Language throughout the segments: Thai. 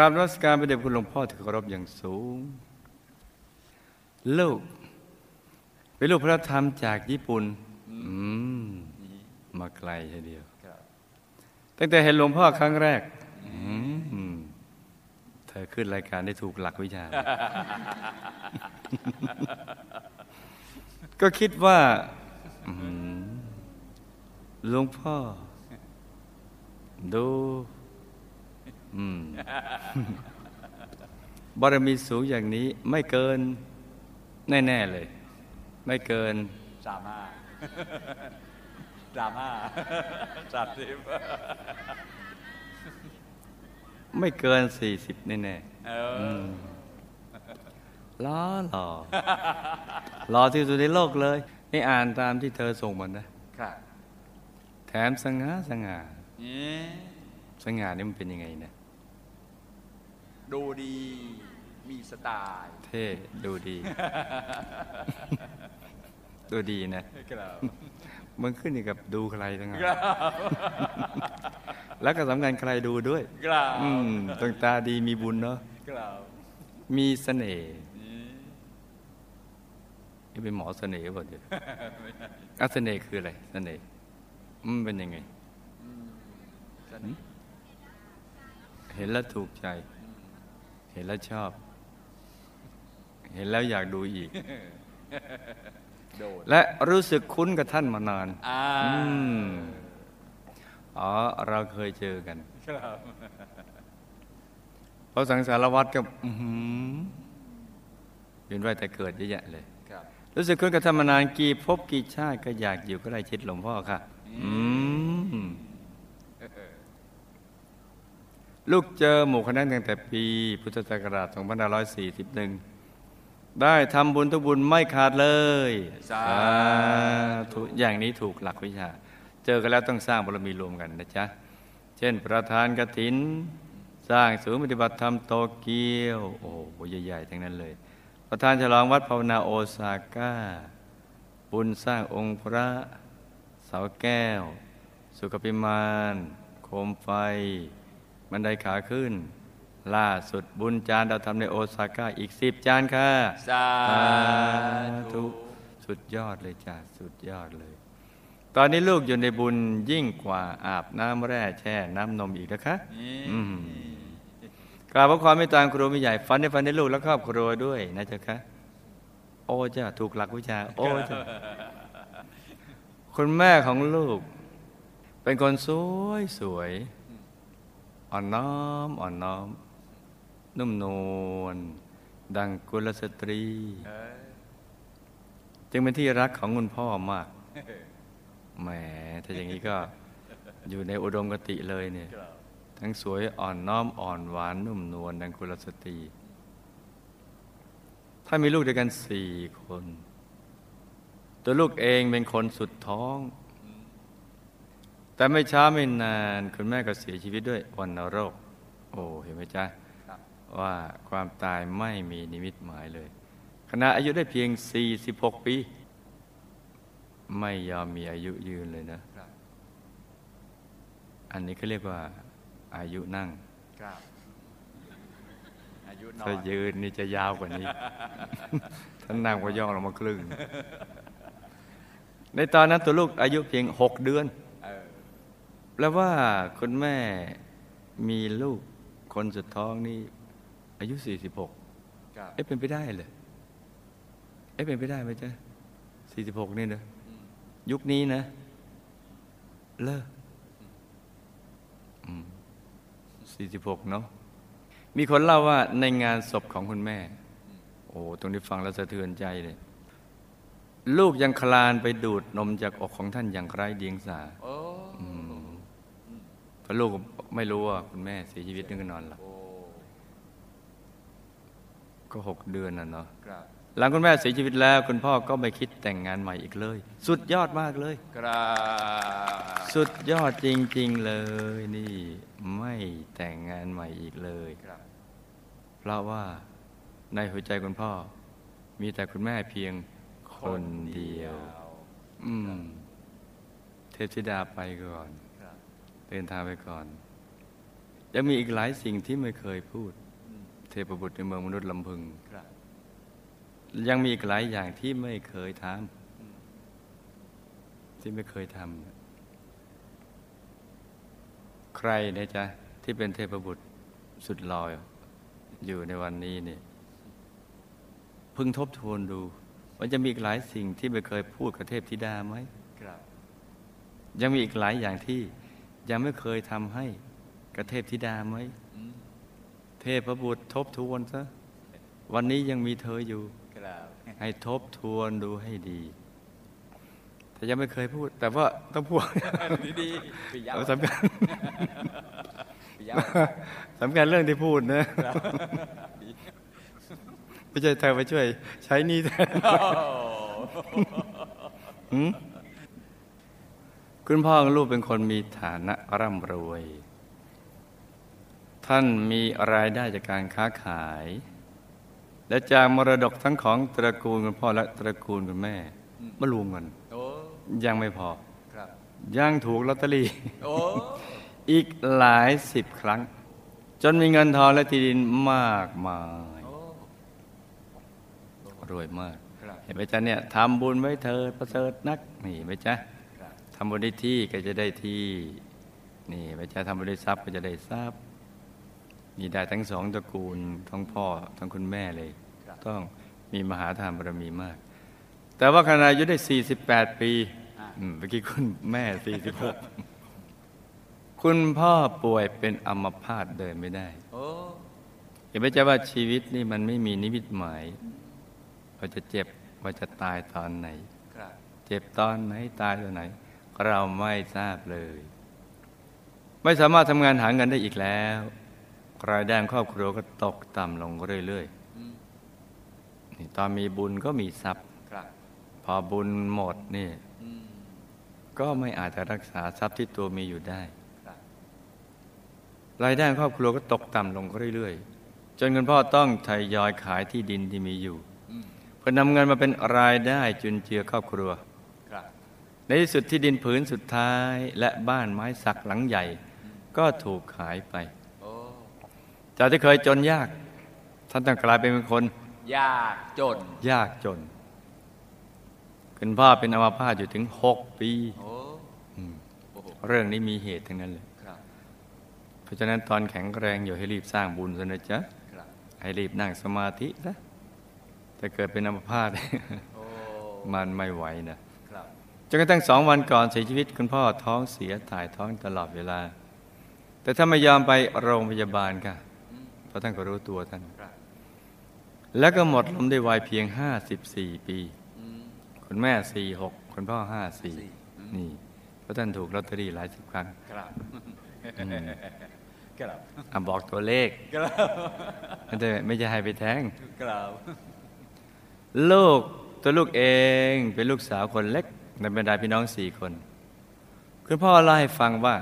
ราบนมัสการพระเดชคุณหลวงพ่อที่เคารพอย่างสูง ลูก เป็นลูกพระธรรมจากญี่ปุ่นมมาไกลทีเดียว ตั้งแต่เห็นหลวงพ่อครั้งแรกเธอขึ้นรายการได้ถูกหลักวิชา ก็คิดว่าหลวงพ่อ ดู บารมีสูงอย่างนี้ไม่เกิน แน่ ๆ เลย ไม่เกินสามห้าสามห้าสามสิบไม่เกินสี่สิบแน่เอๆอือมล้อหล่อหล่อที่สุดในโลกเลย นี่อ่านตามที่เธอส่งมานะครับแถมสง่าสง่านี่สง่านี่มันเป็นยังไงนะ ดูดีมีสไตล์เท่ดูดี ดูดีนะครับมันขึ้นอยู่กับดูใครทั้งนั้นครับแล้วก็สำคัญใครดูด้วยครับอืมต้องตาดีมีบุญเนาะครับมีเสน่ห์นี่นี่เป็นหมอเสน่ห์ป่ะเดี๋ยวอะเสน่ห์คืออะไรเสน่ห์มันเป็นยังไงสนิทเห็นแล้วถูกใจ เห็นแล้วชอบ เห็นแล้วอยากดูอีกโดดและรู้สึกคุ้นกับท่านมานานอ่าอืมอ๋อ เราเคยเจอกันครับเพราะสังสารวัตรกับอื้อหือเป็นไว้แต่เกิดเยอะแยะเลยครับรู้สึกคุ้นกับท่านมานานกี่ภพกี่ชาติก็อยากอยู่ก็ได้ชิดหลวงพ่อค่ะ อืม ลูกเจอหมู่คณะตั้งแต่ปีพุทธศักราช 2541 ได้ทำบุญทุกบุญไม่ขาดเลย สาธุอย่างนี้ถูกหลักวิชา เจอกันแล้วต้องสร้างบารมีรวมกันนะจ๊ะ เช่นประธานกฐิน สร้างศูนย์ปฏิบัติธรรมโตเกียว โอ้โหใหญ่ๆทั้งนั้นเลย ประธานฉลองวัดภาวนาโอซาก้า บุญสร้างองค์พระเสาแก้ว สุขพิมาน โคมไฟ บันไดขาขึ้น ล่าสุดบุญจานเราทำในโอซาก้าอีกสิบจานค่ะ สาสาธุธุ สุดยอดเลยจ้าสุดยอดเลย ตอนนี้ลูกอยู่ในบุญยิ่งกว่าอาบน้ำแร่แช่น้ำนมอีกนะคะนี่อืมกราบขอความเมตตาครูไม่ใหญ่ฟันในฟันในลูกและครอบครัวด้วยนะเจ้าคะโอ้จ้าถูกหลักวิชา โอ้จ้าคุณแม่ของลูก เป็นคนสวยสวย อ่อนน้อมอ่อนน้อม นุ่มนวลดังกุลสตรีเออจึงเป็นที่รักของคุณพ่อมากแหมถ้าอย่างนี้ก็อยู่ในอุดมกติเลยเนี่ยครับทั้งสวยอ่อนน้อมอ่อนหวานนุ่มนวลดังกุลสตรี ถ้ามีลูกด้วยกันสี่คน ตัวลูกเองเป็นคนสุดท้อง แต่ไม่ช้าไม่นาน คุณแม่ก็เสียชีวิตด้วยวันโรค โอ้เห็นไหมจ๊ะครับว่าความตายไม่มีนิมิตหมายเลยขณะอายุได้เพียง 46 ปี ไม่ยอมมีอายุยืนเลยนะครับอันนี้เขาเรียกว่าอายุนั่งครับอายุน้อถ้ายยืนนี่จะยาวกว่านี้ ท่านนั่งก็ย่อลงมาครึ่ง ในตอนนั้นตัวลูกอายุเพียงหกเดือนเออแป ลว่าคุณแม่มีลูกคนสุดท้องนี่อายุ 46ครับเอ๊ะเป็นไปได้เลย เอ๊ะเป็นไปได้ไหมจ๊ะสี่สิบหกนี่นะยุคนี้นะ เลิกสี่สิบหกเนาะ มีคนเล่าว่าในงานศพของคุณแม่ โอ้ ตรงนี้ฟังแล้วสะเทือนใจเลย ลูกยังคลานไปดูดนมจากอกของท่านอย่างไร้เดียงสา โอ้เพ ราะลูกไม่รู้ว่าคุณแม่เสียชีวิตนึกนอนหลับโอ้ก็หกเดือนน่ะเนาะครับหลังคุณแม่เสียชีวิตแล้ว คุณพ่อก็ไม่คิดแต่งงานใหม่อีกเลย สุดยอดมากเลยครับสุดยอดจริง ๆเลยนี่ ไม่แต่งงานใหม่อีกเลยครับเพราะว่าในหัวใจคุณพ่อ มีแต่คุณแม่เพียงคนเดียว อืม เทพธิดาไปก่อนครับ เดินทางไปก่อน ยังมีอีกหลายสิ่งที่ไม่เคยพูด เทพบุตรในเมืองมนุษย์ลำพึงครับยังมีอีกหลายอย่างที่ไม่เคยทำที่ไม่เคยทำใครเนี่ยจ๊ะที่เป็นเทพบุตรสุดหลอยอยู่ในวันนี้เนี่ยพึงทบทวนดูว่าจะมีอีกหลายสิ่งที่ไม่เคยพูดกับเทพธิดาไหมครับยังมีอีกหลายอย่างที่ ยังไม่เคยทำให้กับเทพธิดาไหมอืมเทพบุตรทบทวนซะวันนี้ยังมีเธออยู่ครับให้ทบทวนดูให้ดีแต่ยังไม่เคยพูด แต่ว่าต้องพูดดีดีปียาวเอาสำคัญปียาวสำคัญเรื่องที่พูดนะครับไม่ใช่เธอไปช่วย ใช้หนี่แทนโอ้หืม คุณพ่อของลูกเป็นคนมีฐานะร่ำรวย ท่านมีรายได้จากการค้าขาย และจากมรดกทั้งของตระกูลคุณพ่อและตระกูลคุณแม่มารวมกันยังไม่พอยังถูกลอตเตอรี่อีกหลายสิบครั้ง จนมีเงินทองและที่ดินมากมายรวยมาก เห็นไหมจ๊ะเนี่ยทำบุญไว้เธอประเสริฐนัก นี่ไหมจ๊ะำบุญได้ที่ก็จะได้ที่นี่เห็นไหมจ๊ะทำบุญได้ทรัพย์ก็จะได้ทรัพย์นี่ได้ทั้งสองตระกูลทั้งพ่อทั้งคุณแม่เลยครับต้องมีมหาทานบารมีมาก แต่ว่าขณะอายุได้ 48 ปีอ่าอืมเมื่อกี้คุณแม่ 46 คุณพ่อป่วยเป็นอัมพาตเดินไม่ได้โอ้เห็นไหมจ๊ะว่าชีวิตนี่มันไม่มีนิมิตหมายว่าจะเจ็บว่าจะตายตอนไหนครับเจ็บตอนไหนตายตอนไหน เราไม่ทราบเลย ไม่สามารถทำงานหาเงินได้อีกแล้ว รายได้ของครอบครัวก็ตกต่ำลงเรื่อยอืมๆนี่ตอนมีบุญก็มีทรัพย์ครับพอบุญหมดนี่อืมก็ไม่อาจจะรักษาทรัพย์ที่ตัวมีอยู่ได้ครับรายได้ของครอบครัวก็ตกต่ำลงเรื่อยๆ จนคุณพ่อต้องทยอยขายที่ดินที่มีอยู่อืมเพื่อนำเงินมาเป็นรายได้จุนเจือครอบครัวครับ ในที่สุดที่ดินผืนสุดท้ายและบ้านไม้สักหลังใหญ่ ก็ถูกขายไปโอ้จากที่เคยจนยาก ท่านต้องกลายเป็นคน ยากจน ยากจนคุณพ่อเป็นอัมพาตอยู่ถึงหกปีโอ้อืมโอ้โหเรื่องนี้มีเหตุทั้งนั้นเลยครับเพราะฉะนั้นตอนแข็งแรงอยู่ให้รีบสร้างบุญซะนะจ๊ะครับให้รีบนั่งสมาธิซะถ้าเกิดเป็นอัมพาตโอ้มันไม่ไหวนะครับ จนกระทั่งสองวันก่อนเสียชีวิตคุณพ่อท้องเสียถ่ายท้องตลอดเวลา แต่ถ้าไม่ยอมไปโรงพยาบาลค่ะอืมเพราะท่านก็รู้ตัวท่านครับแล้วก็หมดลมได้วัยเพียง 54 ปีอืมคุณแม่ 46 คุณพ่อสี่54 นี่ เพราะท่านถูกลอตเตอรี่หลายสิบครั้งครับอืมครับอะบอกตัวเลขครับไม่ได้ไม่ใช่ให้ไปแทงครับลูกตัวลูกเองเป็นลูกสาวคนเล็ก ในบรรดาพี่น้องสี่คน คุณพ่อเล่าให้ฟังว่า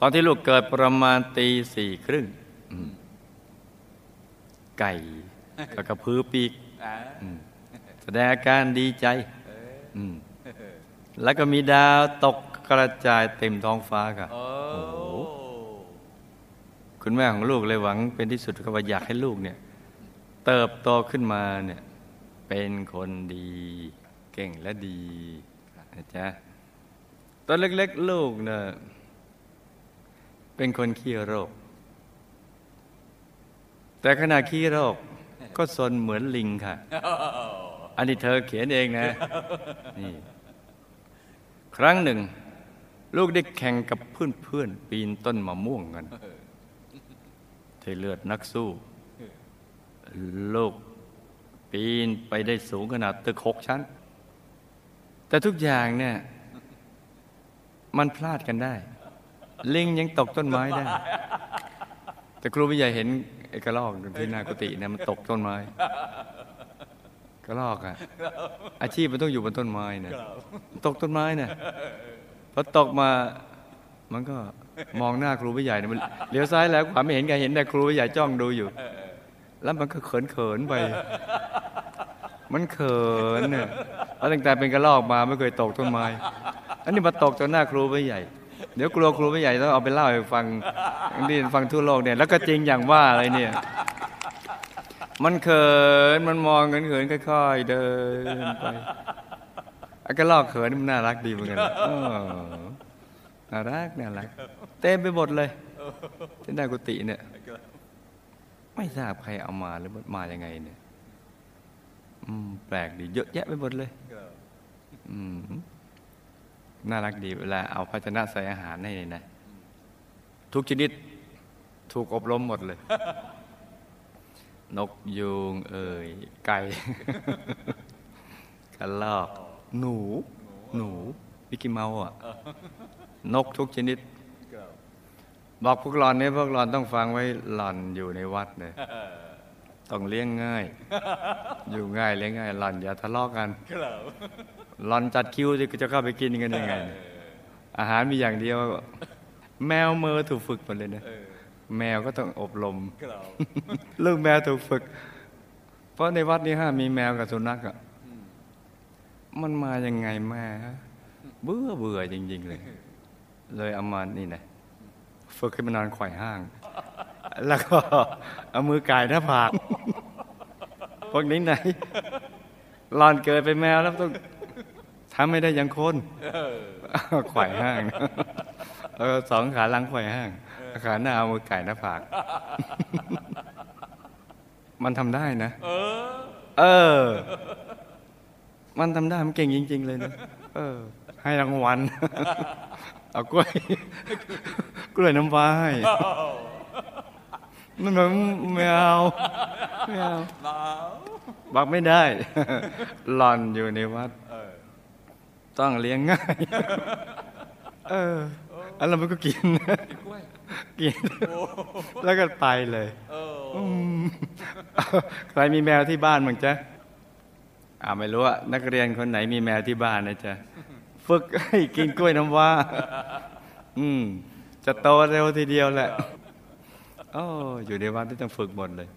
ตอนที่ลูกเกิดประมาณตีสี่ครึ่งอืมไก่ก็กระพือปีกอ่าอืมแสดงอาการดีใจเอออืมแล้วก็มีดาวตกกระจายเต็มท้องฟ้าค่ะโอ้โอ้โหคุณแม่ของลูกเลยหวังเป็นที่สุดก็ว่าอยากให้ลูกเนี่ย เติบโตขึ้นมาเนี่ย เป็นคนดี เก่งและดีนะจ๊ะตอนเล็กๆลูกเนี่ยเป็นคนขี้โรค แต่ขณะขี้โรคก็สนเหมือนลิงค่ะ อันนี้เธอเขียนเองนะนี่ครั้งหนึ่ง ลูกได้แข่งกับเพื่อนๆปีนต้นมะม่วงกันเทเลือดนักสู้ ลูกปีนไปได้สูงขนาดตึกหกชั้น แต่ทุกอย่างเนี่ยมันพลาดกันได้ ลิงยังตกต้นไม้ได้ แต่ครูวิใหญ่เห็นไอ้กระรอกที่หน้ากุฏิเนี่ยมันตกต้นไม้ กระรอกอะอาชีพมันต้องอยู่บนต้นไม้เนี่ยตกต้นไม้เนี่ยพอตกมามันก็มองหน้าครูผู้ใหญ่เนี่ยมันเลี้ยวซ้ายแล้วขวาไม่เห็นใครเห็นแต่ครูผู้ใหญ่จ้องดูอยู่ แล้วมันก็เขินเขินๆไป มันเขินเนี่ยเอาตั้งแต่เป็นกระรอกมาไม่เคยตกต้นไม้ อันนี้มาตกจนหน้าครูผู้ใหญ่ เดี๋ยวกลัวครูไม่ใหญ่ต้องเอาไปเล่าให้ฟังนี่ฟังทั่วโลกเนี่ย แล้วก็จริงอย่างว่าเลยเนี่ย มันเขิน มันมองเขินๆค่อยๆเดินไปไอ้ก็ลอกเขินนี่มันน่ารักดีเหมือนกันน่ารักน่ารัก เต็มไปหมดเลยที่ได้กุฏิเนี่ย ไม่ทราบใครเอามาหรือมายังไงเนี่ย แปลกดีเยอะแยะไปหมดเลยน่ารักดีเวลาเอาภาชนะใส่อาหารให้เนี่ยนะ ทุกชนิดถูกอบรมหมดเลย นกยูงเอ่ยไก่กระลอก หนู หนูมิกกี้เมาอะ นกทุกชนิด บอกพวกหลอนเนี่ยพวกหลอนต้องฟังไว้หลอนอยู่ในวัดเลย ต้องเลี้ยงง่าย อยู่ง่ายเลี้ยงง่ายหลอนอย่าทะเลาะกันครับหลอนจัดคิวจะจะเข้าไปกินกันยังไงเนี่ยอาหารมีอย่างเดียว แมวเมอถูกฝึกหมดเลยนะเออแมวก็ต้องอบรมครับลูกแมวถูกฝึก เพราะในวัดนี้ห้ามมีแมวกับสุนัขอะมันมายังไงแม่ฮะเบื่อเบื่อจริง ๆ เลย เลยเอามานี่นะฝึกให้มันนอนไขว่ห้าง แล้วก็เอามือกายหน้าผากพวกนี้ไหนหลอนเกิดเป็นแมวแล้วต้องทำไม่ได้อยังคนเออไขว่ห้างเออสองขาหลังไขว่ห้างขาหน้าเอามือไก่หน้าผาก มันทำได้นะเออเออ มันทำได้มันเก่งจริง ๆ เลยนะเออ ให้รางวัล เอากล้วย กล้วยน้ำว้าให้ มันแบบไม่เอาไม่เอาหนาวบอกไม่ได้ หลอนอยู่ในวัดต้องเลี้ยงง่าย เออแล้วมันก็กินกิน แล้วก็ไปเลยใครมีแมวที่บ้านมั้งจ๊ะอ่าไม่รู้อะนักเรียนคนไหนมีแมวที่บ้านนะจ๊ะฝึกให้กินกล้วยน้ำว้า อืม จะโตเร็วทีเดียวแหละ โอ้อยู่ในวัดที่ต้องฝึกหมดเลย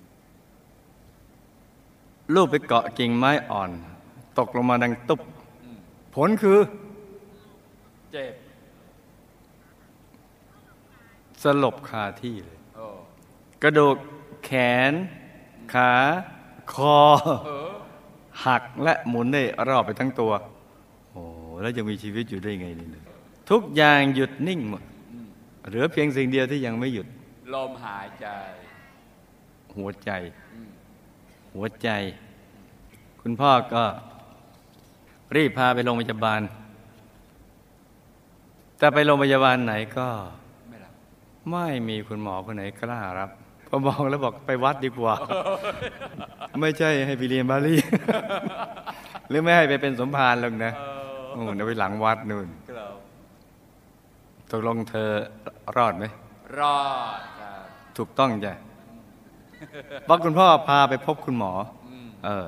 ลูกไปเกาะกิ่งไม้อ่อน ตกลงมาดังตุ๊บผลคือ เจ็บ สลบคาที่เลยโอ้กระดูกแขน ขาคอเออหักและหมุนได้รอบไปทั้งตัว โอ้แล้วยังมีชีวิตอยู่ได้ไงนี่เลยทุกอย่างหยุดนิ่งหมดเหลือเพียงสิ่งเดียวที่ยังไม่หยุด ลมหายใจ หัวใจอืมหัวใจ คุณพ่อก็ รีบพาไปโรงพยาบาล แต่ไปโรงพยาบาลไหนก็ไม่รับไม่มีคุณหมอคนไหนกล้ารับพอมองแล้วบอกไปวัดดีกว่า ไม่ใช่ให้ไปเรียนบาลีหรือไม่ให้ไปเป็นสมภารหรอกนะเออโอ้เดี๋ยวไปหลังวัดนู่นครับตกลงเธอรอดไหม รอดครับ ถูกต้องจ้ะเพราะคุณพ่อพาไปพบคุณหมออืมเออ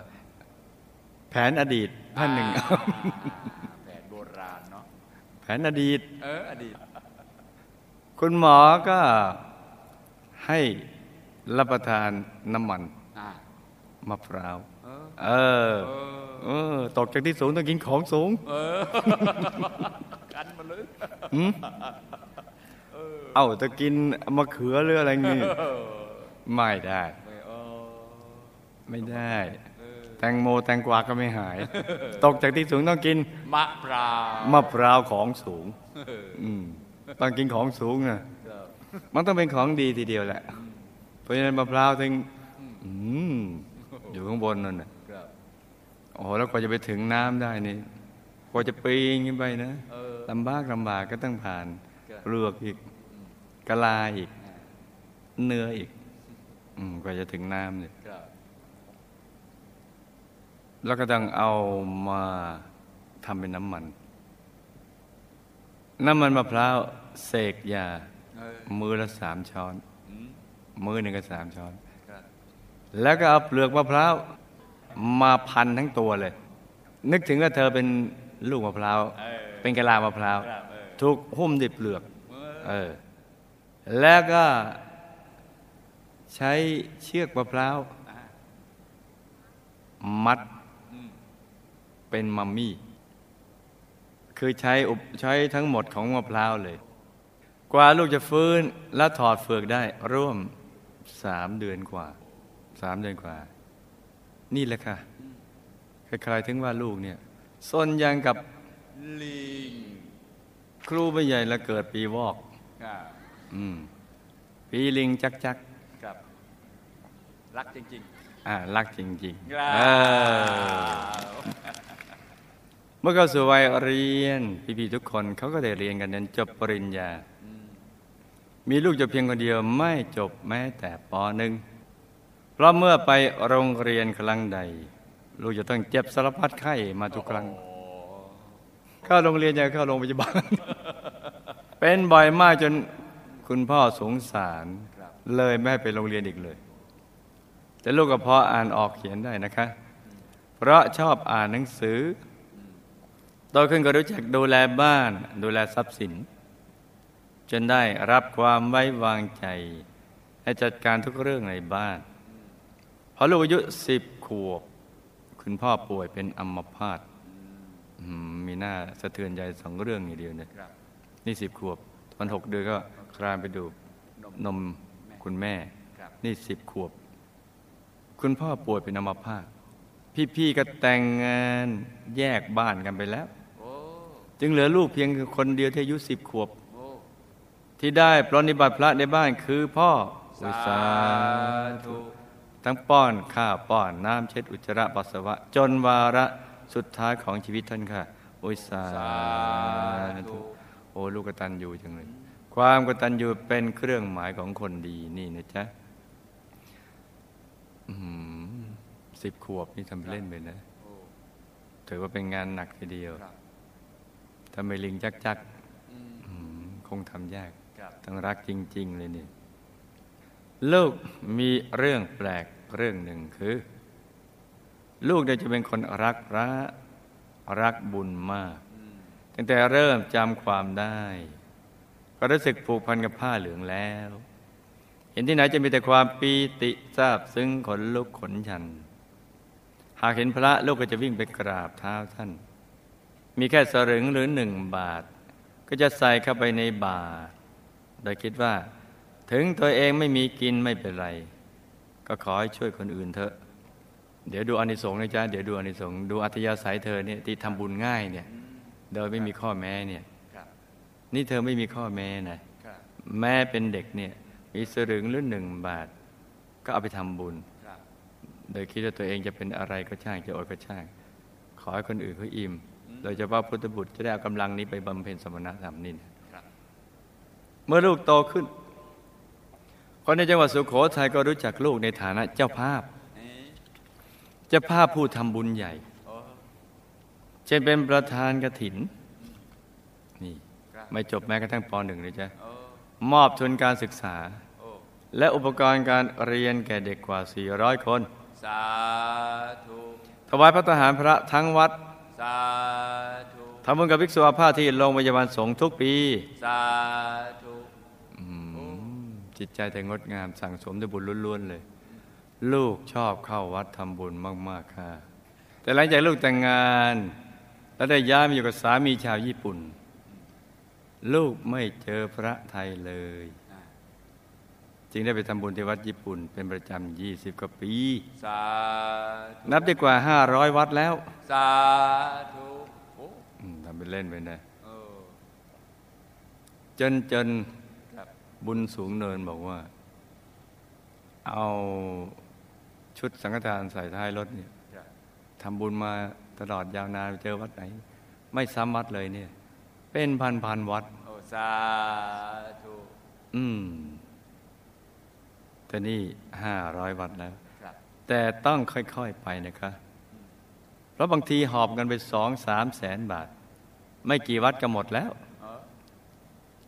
แผนอดีตท่านหนึ่งอ่าแผนโบราณเนาะ แผนอดีต เออ อดีต คุณหมอก็ให้รับประทานน้ำมันอ่ามะพร้าวเออเออเออ เออ ตกจากที่สูงต้องกินของสูง เออ กันมาเลยหืม เอ้าจะกินมะเขือหรืออะไรงี้เออไม่ได้ไม่เออไม่ได้เออแตงโมแตงกวาก็ไม่หาย ตกจากที่สูงต้องกิน มะพร้าวมะพร้าวของสูงเอออืมต้องกินของสูงนะครับมันต้องเป็นของดีทีเดียวแหละ เพราะฉะนั้นมะพร้าวถึงอืมอยู่ข้างบนนั่นน่ะครับโอ้โหแล้วกว่าจะไปถึงน้ำได้นี่กว่าจะปีนขึ้นไปนะเออลำบากลำบากก็ต้องผ่านครับเปลือกอีก กะลาอีก เนื้ออีกอกว่าจะถึงน้ำเนี่ยครับแล้วก็ต้องเอามาทำเป็นน้ำมัน น้ำมันมะพร้าวเสกยาออมือละสามช้อนอมมือหนึ่งก็สามช้อน แล้วก็เอาเปลือกมะพร้าวมาพันทั้งตัวเลย นึกถึงว่าเธอเป็นลูกมะพร้าวเออเป็นกะลามะพร้าวออถูกหุ้มด้วยเปลือก เออเออ แล้วก็ใช้เชือกมะพร้าวมัดเป็นมัมมี่ คือใช้อุปใช้ทั้งหมดของมะพร้าวเลย กว่าลูกจะฟื้นและถอดเฟือกได้ ร่วมสามเดือนกว่าสามเดือนกว่า นี่แหละค่ะใครๆถึงว่าลูกเนี่ยซนยังกับลิงครูไม่ใหญ่ละเกิดปีวอก อ่าอืมปีลิงจักจักครับ รักจริง อ่ารักจริงๆๆเออเมื่อเข้าสู่วัยเรียน พี่ๆทุกคนเขาก็ได้เรียนกันจนจบปริญญา มีลูกจบเพียงคนเดียวไม่จบแม้แต่ปหนึ่งเพราะเมื่อไปโรงเรียนครั้งใด ลูกจะต้องเจ็บสารพัดไข้มาทุกครั้ง เข้าโรงเรียนอย่าเข้าโรงพยาบาล เป็นบ่อยมากจน คุณพ่อสงสารรเลยไม่ให้ไปโรงเรียนอีกเลย แต่ลูกก็พออ่านออกเขียนได้นะคะ เพราะชอบอ่านหนังสือโตขึ้นก็รู้จักดูแลบ้าน ดูแลทรัพย์สิน จนได้รับความไว้วางใจ ให้จัดการทุกเรื่องในบ้านพอลูกอายุสิบขวบ คุณพ่อป่วยเป็นอัมพาตมีหน้าสะเทือนใจสองเรื่องอย่างเดียวเนี่ยนี่สิบขวบตอนหกเดือนก็ คลานไปดูดนมคุณแม่ครับนี่สิบขวบ คุณพ่อป่วยเป็นอัมพาตพี่ๆก็แต่งงานแยกบ้านกันไปแล้วโอ้จึงเหลือลูกเพียงคนเดียวที่อายุสิบขวบโอ้ที่ได้ปรนนิบัติพระในบ้านคือพ่ออุสาธุทั้งป้อนข้าวป้อนน้ำเช็ดอุจจาระปัสสาวะ จนวาระสุดท้ายของชีวิตท่านค่ะ อุยสาสาธุธุโอ้ลูกกตัญญูจังเลย ความกตัญญูเป็นเครื่องหมายของคนดีนี่นะจ๊ะสิบขวบนี่ทำไปเล่นไปนะโอ้ถือว่าเป็นงานหนักทีเดียวครับถ้าไม่ลิงจักจักอืมอืมคงทำยากครับต้องรักจริง ๆ เลยนี่ลูกมีเรื่องแปลกเรื่องหนึ่งคือ ลูกเนี่ยจะเป็นคนรักพระรักบุญมากอืมตั้งแต่เริ่มจำความได้ ก็รู้สึกผูกพันกับผ้าเหลืองแล้ว เห็นที่ไหนจะมีแต่ความปีติซาบซึ้งขนลุกขนชัน หากเห็นพระลูกก็จะวิ่งไปกราบเท้าท่าน มีแค่สลึงหรือหนึ่งบาท ก็จะใส่เข้าไปในบาทโดยคิดว่า ถึงตัวเองไม่มีกินไม่เป็นไร ก็ขอให้ช่วยคนอื่นเถอะ เดี๋ยวดูอานิสงส์นะจ๊ะเดี๋ยวดูอานิสงส์ดูอัธยาศัยเธอเนี่ยที่ทำบุญง่ายเนี่ยโดยไม่มีข้อแม้เนี่ย นี่เธอไม่มีข้อแม้นะครับแม่เป็นเด็กเนี่ย มีสลึงหรือหนึ่งบาท ก็เอาไปทำบุญครับโดยคิดว่าตัวเองจะเป็นอะไรก็ช่างจะอดก็ช่าง ขอให้คนอื่นเขาอิ่ม โดยเฉพาะพุทธบุตรจะได้เอากำลังนี้ไปบำเพ็ญสมณธรรมนี่นะครับเมื่อลูกโตขึ้น คนในจังหวัดสุโขทัยก็รู้จักลูกในฐานะเจ้าภาพนี่เจ้าภาพผู้ทำบุญใหญ่โอ้เช่นเป็นประธานกฐินนี่ครับ ไม่จบแม้กระทั่งปหนึ่งเลยจ้ะโอ้มอบทุนการศึกษาโอ้และอุปกรณ์การเรียนแก่เด็กกว่า 400 คน สาธุถวายพระทหารพระทั้งวัด สาธุทำบุญกับภิกษุอาพาธที่โรงพยาบาลสงฆ์ทุกปี สาธุอืมจิตใจแต่งดงามสั่งสมด้วยบุญล้วนๆเลย ลูกชอบเข้าวัดทำบุญมาก ๆ ค่ะ แต่หลังจากลูกแต่งงาน แล้วได้ย้ายมาอยู่กับสามีชาวญี่ปุ่น ลูกไม่เจอพระไทยเลยอ่าจึงได้ไปทำบุญที่วัดญี่ปุ่น เป็นประจำยี่สิบกว่าปีสาธุนับได้กว่าห้าร้อยวัดแล้ว สาธุโอ้อืมทำเป็นเล่นไปนะเออจนจนครับบุญสูงเนินบอกว่า เอาชุดสังฆทานใส่ท้ายรถเนี่ยครับทำบุญมาตลอดยาวนานเจอวัดไหน ไม่ซ้ำวัดเลยเนี่ย เป็นพันพันๆวัดโอ้สาธุอืมแต่นี่ห้าร้อยวัดแล้วครับแต่ต้องค่อยๆไปนะคะเพราะบางทีหอบกันไปสองสามแสนบาท ไม่กี่วัดก็หมดแล้วเออ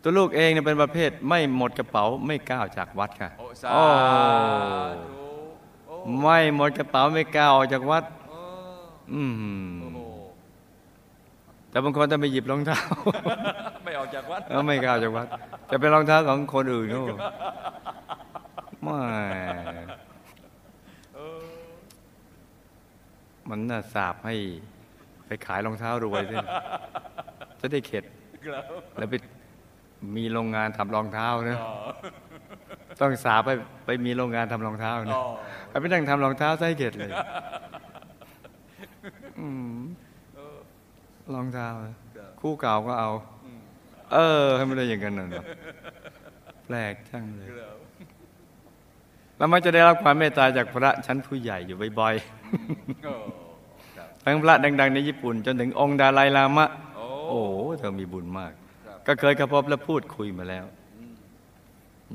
ตัวลูกเองเนี่ยเป็นประเภทไม่หมดกระเป๋าไม่ก้าวจากวัดค่ะโอ้สาโอ้ธุโอ้ไม่หมดกระเป๋าไม่ก้าวออกจากวัดเอออืมโอ้โห แต่บางคนต้องไปหยิบรองเท้า ไม่ออกจากวัดแล้วไม่ก้าวจากวัด จะเป็นรองเท้าของคนอื่นเขาไม่เออมันน่าสาบให้ไปขายรองเท้ารวยสิจะได้เข็ดครับแล้วไปมีโรงงานทำรองเท้านะอ๋อต้องสาไปไปมีโรงงานทำรองเท้านะอ๋อไปนั่งทำรองเท้าไส้เกตเลยอืม รองเท้านะคู่เก่าก็เอา เออให้ไม่ได้อย่างนั้นน่ะเนอะแปลกจังเลยครับแล้วมันจะได้รับความเมตตาจากพระชั้นผู้ใหญ่อยู่บ่อยโอ้ครับๆทั้งพระดัง ๆ ในญี่ปุ่น จนถึงองค์ดาไลลามะ โอ้โอ้โหเธอมีบุญมากครับก็เคยกระพบและพูดคุยมาแล้ว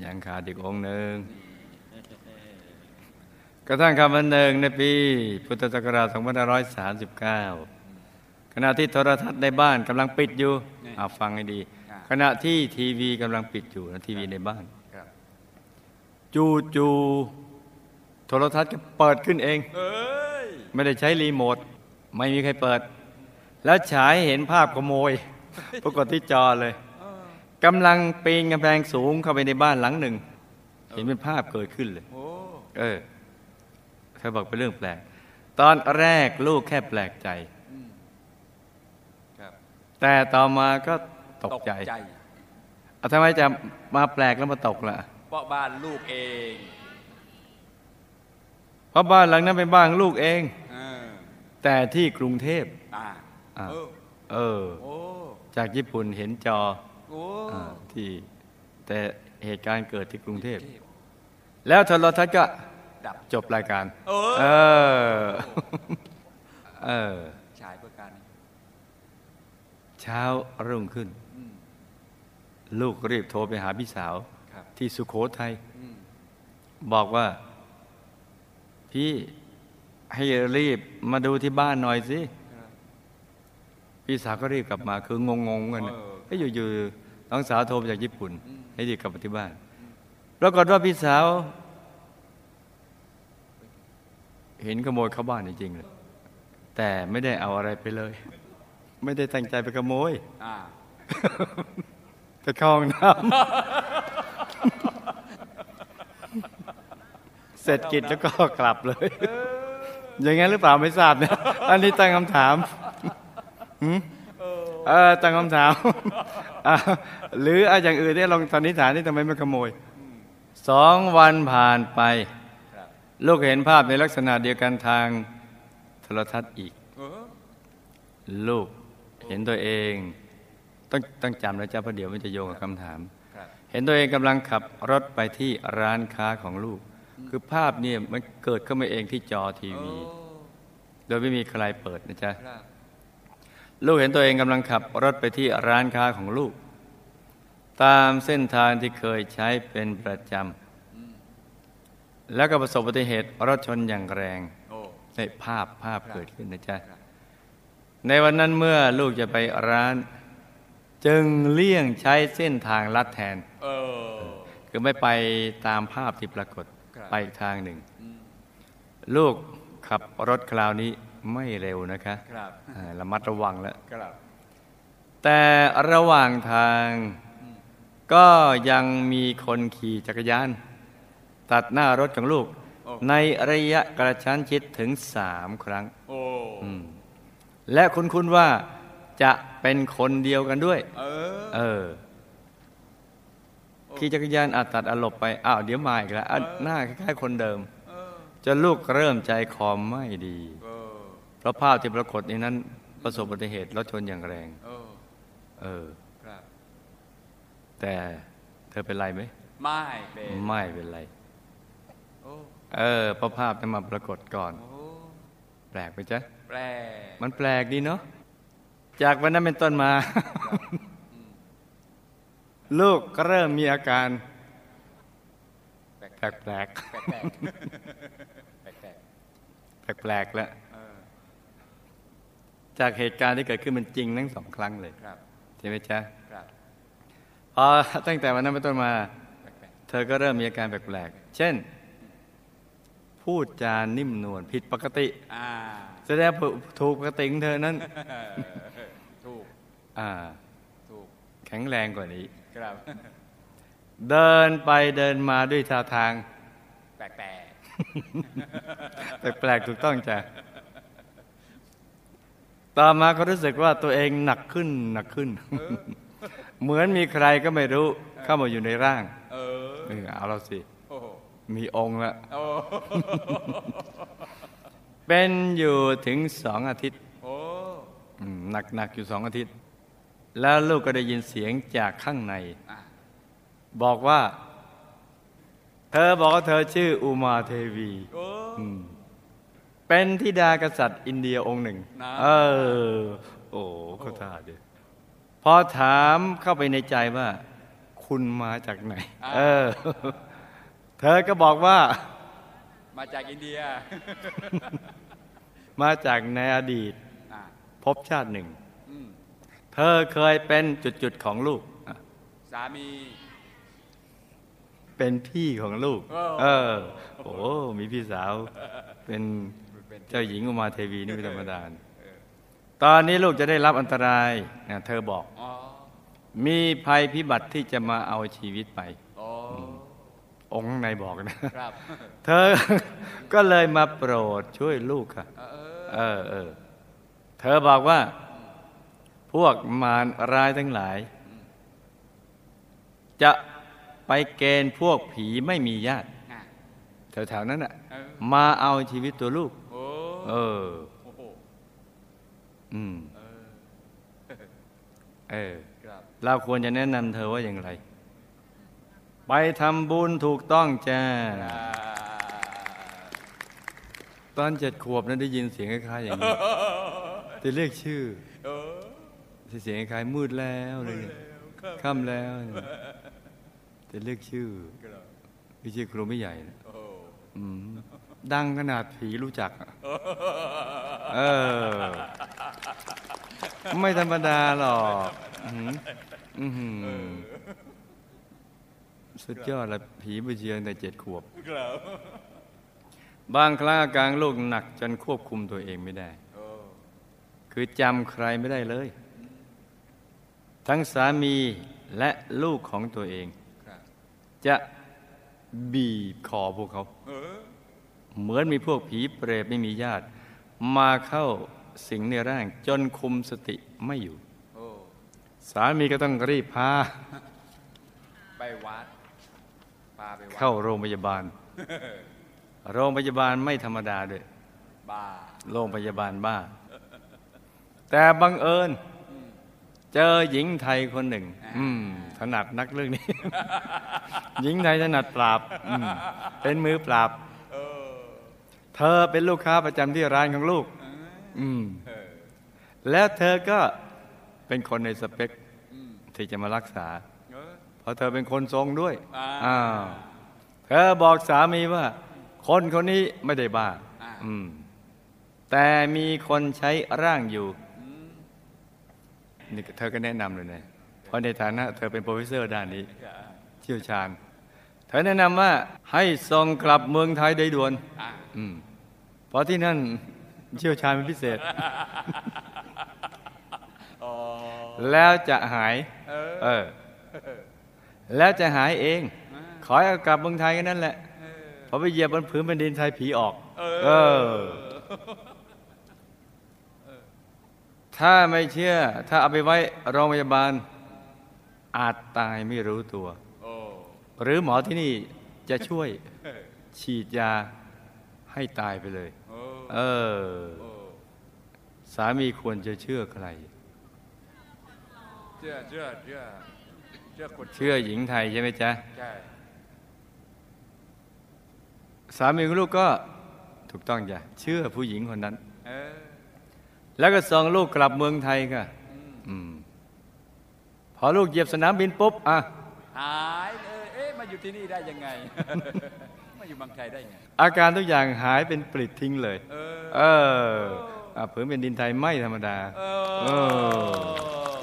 ยังขาดอีกองค์หนึ่งกระทั่งคำวันหนึ่งในปี พุทธศักราช2539 ขณะที่โทรทัศน์ในบ้านกำลังปิดอยู่เอาฟังให้ดี ขณะที่ทีวีกำลังปิดอยู่นะทีวีในบ้านครับจูจูๆโทรทัศน์ก็เปิดขึ้นเองเอ้ยไม่ได้ใช้รีโมทไม่มีใครเปิด แล้วฉายให้เห็นภาพขโมยปรากฏที่จอเลยกำลังปีนกำแพงสูงเข้าไปในบ้านหลังหนึ่ง เห็นเป็นภาพเกิดขึ้นเลยโอ้เออเธอบอกเป็นเรื่องแปลก ตอนแรกลูกแค่แปลกใจครับ แต่ต่อมาก็ตกใจเอาทำไมจะมาแปลกแล้วมาตกล่ะเพราะบ้านลูกเอง เพราะบ้านหลังนั้นเป็นบ้านลูกเองเออแต่ที่กรุงเทพอ่าอ่าเออเออโอ้จากญี่ปุ่นเห็นจอโอ้อาที่แต่เหตุการณ์เกิดที่กรุงเทพ แล้วโทรทัศน์ก็ดับจบรายการ เออ เออเออฉายเพื่อการ เช้ารุ่งขึ้นอืมลูกรีบโทรไปหาพี่สาวครับที่สุโขทัยอืมบอกว่า พี่ให้รีบมาดูที่บ้านหน่อยสิครับพี่สาวก็รีบกลับมา คืองงๆกันเออก็อยู่ๆน้องสาวโทรมาจากญี่ปุ่นอืมให้รีบกลับมาที่บ้านปรากฏว่าพี่สาว เห็นขโมยเข้าบ้านจริงๆเลยแต่ไม่ได้เอาอะไรไปเลย ไม่ได้ตั้งใจไปขโมยอ่าไปเข้าห้องน้ำเสร็จกิจแล้วก็กลับเลย อย่างงั้นหรือเปล่าไม่ทราบเนี่ยอันนี้ตั้งคำถามหืมเออตั้งคำถามอะหรืออะไรอย่างอื่นที่ลองสันนิษฐานนี่ทำไมไม่ขโมยสองวันผ่านไปครับลูกเห็นภาพในลักษณะเดียวกันทางโทรทัศน์อีกเออลูก เห็นตัวเอง ต้องต้องจำนะจ๊ะเพราะเดี๋ยวมันจะโยงกับคำถามครับเห็นตัวเองกำลังขับรถไปที่ร้านค้าของลูก คือภาพเนี่ยมันเกิดขึ้นมาเองที่จอทีโอ้วี โดยไม่มีใครเปิดนะจ๊ะครับลูกเห็นตัวเองกำลังขับรถไปที่ร้านค้าของลูก ตามเส้นทางที่เคยใช้เป็นประจำแล้วก็ประสบอุบัติเหตุรถชนอย่างแรงโอ้ในภาพภาพเกิดขึ้นนะจ๊ะครับ ในวันนั้นเมื่อลูกจะไปร้าน จึงเลี่ยงใช้เส้นทางลัดแทนเออคือไม่ไปตามภาพที่ปรากฏครับไปอีกทางหนึ่งอืมลูกขับรถคราวนี้ไม่เร็วนะคะครับอ่าระมัดระวังแล้วครับแต่ระหว่างทางก็ยังมีคนขี่จักรยาน ตัดหน้ารถของลูกโอ้ในระยะกระชั้นชิดถึงสามครั้ง โอ้อืม และคุณคุณว่าจะเป็นคนเดียวกันด้วย เออ เออขี่จักรยานอาจตัดอารมณ์ไป อ้าวเดี๋ยวมาอีกแล้วอะหน้าคล้ายๆคนเดิมเออจนลูกเริ่มใจคอไม่ดีเออเพราะภาพที่ปรากฏในนั้น ประสบอุบัติเหตุรถชนอย่างแรง เออเออครับแต่เธอเป็นไรไหม ไม่เป็นไม่เป็นไรโอ้เออเพราะภาพนั้นมาปรากฏก่อนโอ้แปลกไหมจ๊ะ แปลก มันแปลกดีเนาะจากวันนั้นเป็นต้นมา ลูกก็เริ่มมีอาการ แปลกแปลกแปลกแปลกแปลกแปลกๆแปลกๆแล้วเออจากเหตุการณ์ที่เกิดขึ้นมันจริงทั้งสองครั้งเลยครับใช่ไหมจ๊ะครับพอตั้งแต่วันนั้นเป็นต้นมาแปลกแปลกเธอก็เริ่มมีอาการแปลกๆ เช่น พูดจานิ่มนวลผิดปกติอ่า แสดงว่าถูกปกติของเธอนั้นถูกอ่าถูกแข็งแรงกว่านี้ครับเดินไปเดินมาด้วยท่าทาง แปลกแปลกแปลกๆถูกต้องจ้ะต่อมาก็รู้สึกว่าตัวเองหนักขึ้นหนักขึ้น เหมือนมีใครก็ไม่รู้เข้ามาอยู่ในร่าง เออเออเอาเราสิโอ้โหมีองค์ละโอ้ เป็นอยู่ถึงสองอาทิตย์โอ้อืมหนักๆอยู่สองอาทิตย์ แล้วลูกก็ได้ยินเสียงจากข้างในอะบอกว่า เธอบอกว่าเธอชื่ออุมาเทวีโอ้อืมเป็นธิดากษัตริย์อินเดียองค์หนึ่งนะเออ โอ้เขาท่าเดียวพอถามเข้าไปในใจว่า คุณมาจากไหน เออ เธอก็บอกว่า มาจากอินเดีย มาจากในอดีตอะพบชาติหนึ่งอืมเธอเคยเป็นจุดๆของลูกอะสามี เป็นพี่ของลูกโอ้เออ โอ้ มีพี่สาวเป็นเป็นเจ้าหญิงอุมาเทวีนี่ไม่ธรรมดาตอนนี้ลูกจะได้รับอันตรายนะเธอบอกอ๋อมีภัยพิบัติที่จะมาเอาชีวิตไปโอ้องค์ข้างในบอกนะครับเธอก็เลยมาโปรดช่วยลูกค่ะเออเออเออเธอบอกว่า พวกมารร้ายทั้งหลาย จะไปเกณฑ์พวกผีไม่มีญาติอะแถวๆนั้นน่ะเออมาเอาชีวิตตัวลูกโอ้เออโอ้โหอืมเออเออครับเราควรจะแนะนำเธอว่าอย่างไร ไปทำบุญถูกต้องจ้าอ่าตอนเจ็ดขวบนั้นได้ยินเสียงคล้ายๆอย่างนี้แต่เรียกชื่อเออเสียงคล้ายๆมืดแล้วเลยเนี่ยค่ำแล้วเนี่ยแต่เรียกชื่อครับไม่ใช่ครูไม่ใหญ่นะโอ้โหอืมดังขนาดผีรู้จักอะเออ ไม่ธรรมดาหรอกอื้อหืออื้อหือ สุดยอดละผีไปเชียงแต่เจ็ดขวบครับบางครั้งอาการลูกหนักจนควบคุมตัวเองไม่ได้โอ้คือจำใครไม่ได้เลย ทั้งสามีและลูกของตัวเองครับจะบีบคอพวกเขาเออเหมือนมีพวกผีเปรตไม่มีญาติ มาเข้าสิงในร่าง จนคุมสติไม่อยู่โอ้สามีก็ต้องรีบพา ไปวัดพาไปวัดเข้าโรงพยาบาล โรงพยาบาลไม่ธรรมดาด้วยบ้าโรงพยาบาลบ้า แต่บังเอิญ เจอหญิงไทยคนหนึ่ง อืมถนัดนักเรื่องนี้ หญิงไทยถนัดปราบอืมเป็นมือปราบเออเธอเป็นลูกค้าประจำที่ร้านของลูก อืมเออแล้วเธอก็เป็นคนในสเปคอืมที่จะมารักษา เออเพราะเธอเป็นคนทรงด้วยอ่าอ้าวเธอบอกสามีว่า คนคนนี้ไม่ได้บ้าอ่าอืมแต่มีคนใช้ร่างอยู่อืมนี่เธอก็แนะนำเลยนะเพราะในฐานะเธอเป็น professor ด้านนี้ครับเชี่ยวชาญ เธอแนะนำว่าให้ส่งกลับเมืองไทยโดยด่วนอ่าอืมเพราะที่นั่นเชี่ยวชาญเป็นพิเศษอ๋อแล้วจะหาย เออเออ แล้วจะหายเอง ขอให้เอากลับเมืองไทยแค่นั้นแหละเออพอไปเหยียบบนผืนแผ่นดินไทยผีออกเอเออ ถ้าไม่เชื่อ ถ้าเอาไปไว้โรงพยาบาล อาจตายไม่รู้ตัวโอ้หรือหมอที่นี่จะช่วยเออฉีดยาให้ตายไปเลยโอ้เออโอ้สามีควรจะเชื่อใคร เชื่อเชื่อเชื่อ เชื่อคนเชื่อหญิงไทยใช่ไหมจ๊ะใช่สามีของลูกก็ถูกต้องจ้ะเชื่อผู้หญิงคนนั้นเออแล้วก็ส่งลูกกลับเมืองไทยค่ะอืมอืมพอลูกเหยียบสนามบินปุ๊บอะหายเลยเอ๊ะมาอยู่ที่นี่ได้ยังไง มาอยู่บางไทยได้ไง อาการทุกอย่างหายเป็นปลิดทิ้งเลย เออเอออะผืนเป็นดินไทยไม่ธรรมดา เอเออ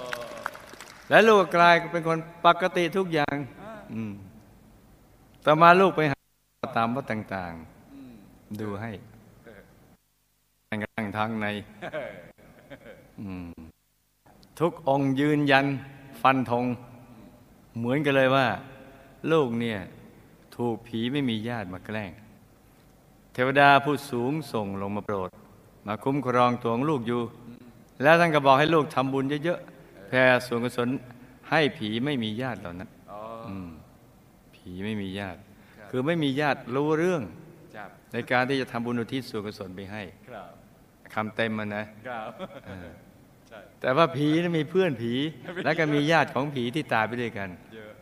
และลูกกลายเป็นคนปกติทุกอย่างต่อมาลูกไปหาตามวัดต่างๆ ดูให้แม้กระทั่งทางในทุกองค์ยืนยันฟันธงเหมือนกันเลยว่า ลูกเนี่ย ถูกผีไม่มีญาติมาแกล้ง เทวดาผู้สูงส่งลงมาโปรด มาคุ้มครองตัวของลูกอยู่ แล้วท่านก็บอกให้ลูกทำบุญเยอะ ผ่ส่วนกุศลให้ผีไม่มีญาติเหล่านั้นอ๋ออืมผีไม่มีญาติครับคือไม่มีญาติรู้เรื่องครับในการที่จะทำบุญอุทิศส่วนกุศลไปให้ครับคำเต็มมันนะครับเออใช่แต่ว่าผีนั้นมีเพื่อนผี แล้วก็มีญาติของผีที่ตายไปด้วยกันเยอะ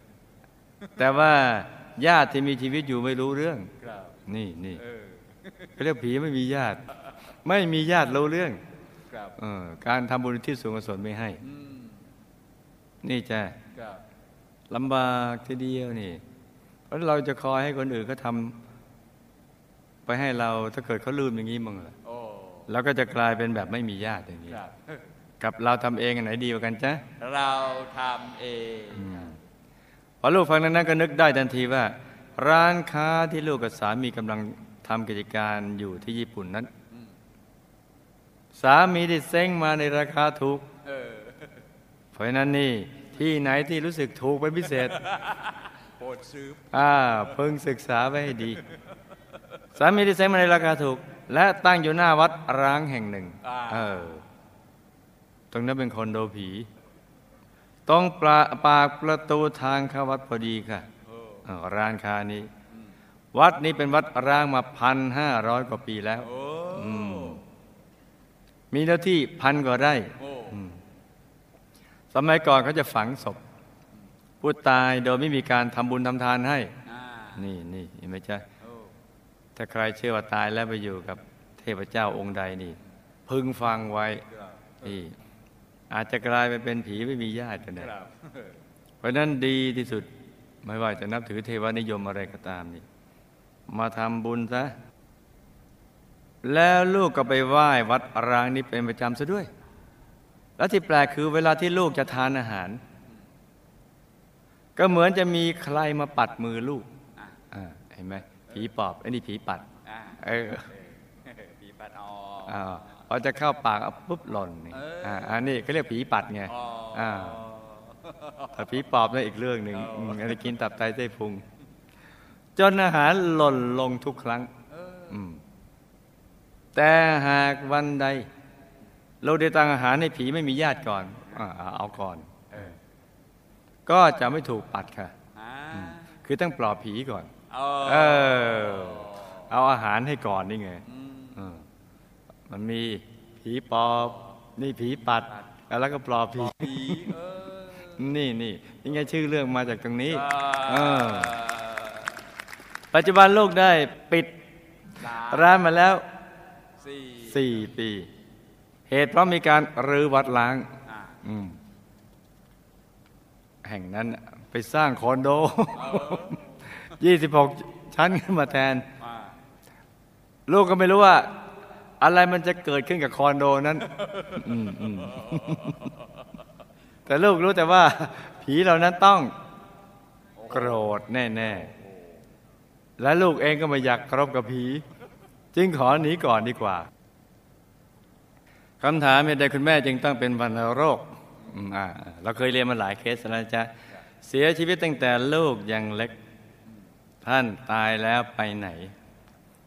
แต่ว่าญาติที่มีชีวิตอยู่ไม่รู้เรื่องครับนี่นี่เออเขาเรียกผีไม่มีญาติ ไม่มีญาติรู้เรื่องครับเออการทำบุญอุที่ส่วนกุศลไม่ให้อืม นี่จะครับลำบากทีเดียวนี่ เพราะเราจะคอยให้คนอื่นเขาทำไปให้เราถ้าเกิดเขาลืมอย่างนี้มั้งล่ะโอ้เราก็จะกลายเป็นแบบไม่มีญาติอย่างนี้ครับกับเราทำเองอันไหนดีกว่ากันจ๊ะเราทำเองพอลูกฟังนั้นก็นึกได้ทันทีว่า ร้านค้าที่ลูกกับสามีกำลังทำกิจการอยู่ที่ญี่ปุ่นนั้น สามีได้เซ้งมาในราคาถูกเออเพ ราะฉะนั้นนี่ที่ไหนที่รู้สึกถูกเป็นพิเศษโปรดซื้ออ่าเพิ่งศึกษาไว้ให้ดี สามีได้เซ้งมาในราคาถูก และตั้งอยู่หน้าวัดร้างแห่งหนึ่งอ่าเออตรงนั้นเป็นคอนโดผีตรงปลาปากประตูทางเข้าวัดพอดีค่ะโอ้เออร้านค้านี้ วัดนี้เป็นวัดร้างมาพันห้าร้อยกว่าปีแล้วโอ้อืมมีเนื้อที่พันกว่าไร่โอ้อืม สมัยก่อนเขาจะฝังศพผู้ตายโดยไม่มีการทำบุญทำทานให้ นี่นี่ไมจ๊ะโอ้ถ้าใครเชื่อว่าตายแล้วไปอยู่กับเทพเจ้าองค์ใดนี่ พึงฟังไว้นี่อาจจะกลายไปเป็นผีไม่มีญาติกันได้เพราะฉะนั้นดีที่สุดไม่ว่าจะนับถือเทวนิยมอะไรก็ตามนี่ มาทำบุญซะ แล้วลูกก็ไปไหว้วัดร้างนี้เป็นประจำซะด้วย แล้วที่แปลกคือเวลาที่ลูกจะทานอาหาร ก็เหมือนจะมีใครมาปัดมือลูกอะอ่าเห็นไหมผีปอบไอ้นี่ผีปัดอ่าเออเออปีปัดอออ่าพอจะเข้าปากเอาปุ๊บหล่นนี่เอออ่อ่าอันนี้เขาเรียกผีปัดไงอ๋ออ่าถ้าผีปอบนั่นอีกเรื่องหนึ่งอ๋ออืมอันนี้กินตับไตไส้พุง จนอาหารหล่นลงทุกครั้งเอออืมแต่หากวันใด เราได้ตั้งอาหารให้ผีไม่มีญาติก่อนอาเอาก่อนเออก็จะไม่ถูกปัดค่ะอ่าคือต้องปลอบผีก่อนเอาเออเอาอาหารให้ก่อนนี่ไงอืมเออมันมีผีปอบนี่ผีปัด แล้วก็ปลอบผีผีเออนี่นี่นี่ไงชื่อเรื่องมาจากตรงนี้เออ่าอปัจจุบันโลกได้ปิดสามร้านมาแล้วสี่สี่ปี เหตุเพราะมีการรื้อวัดล้างอ่าอืมแห่งนั้นไปสร้างคอนโดยี่สิบหกชั้นขึ้นมาแทนอ่าลูกก็ไม่รู้ว่า อะไรมันจะเกิดขึ้นกับคอนโดนั้นอืมอืมแต่ลูกรู้แต่ว่า ผีเหล่านั้นต้องโกรธแน่ๆ และลูกเองก็ไม่อยากครบกับผี จึงขอหนีก่อนดีกว่า คำถามเหตุใดคุณแม่จึงต้องเป็นวัณโรคอ่าเราเคยเรียนมาหลายเคสแล้วนะจ๊ะเสียชีวิตตั้งแต่ลูกยังเล็กท่านตายแล้วไปไหน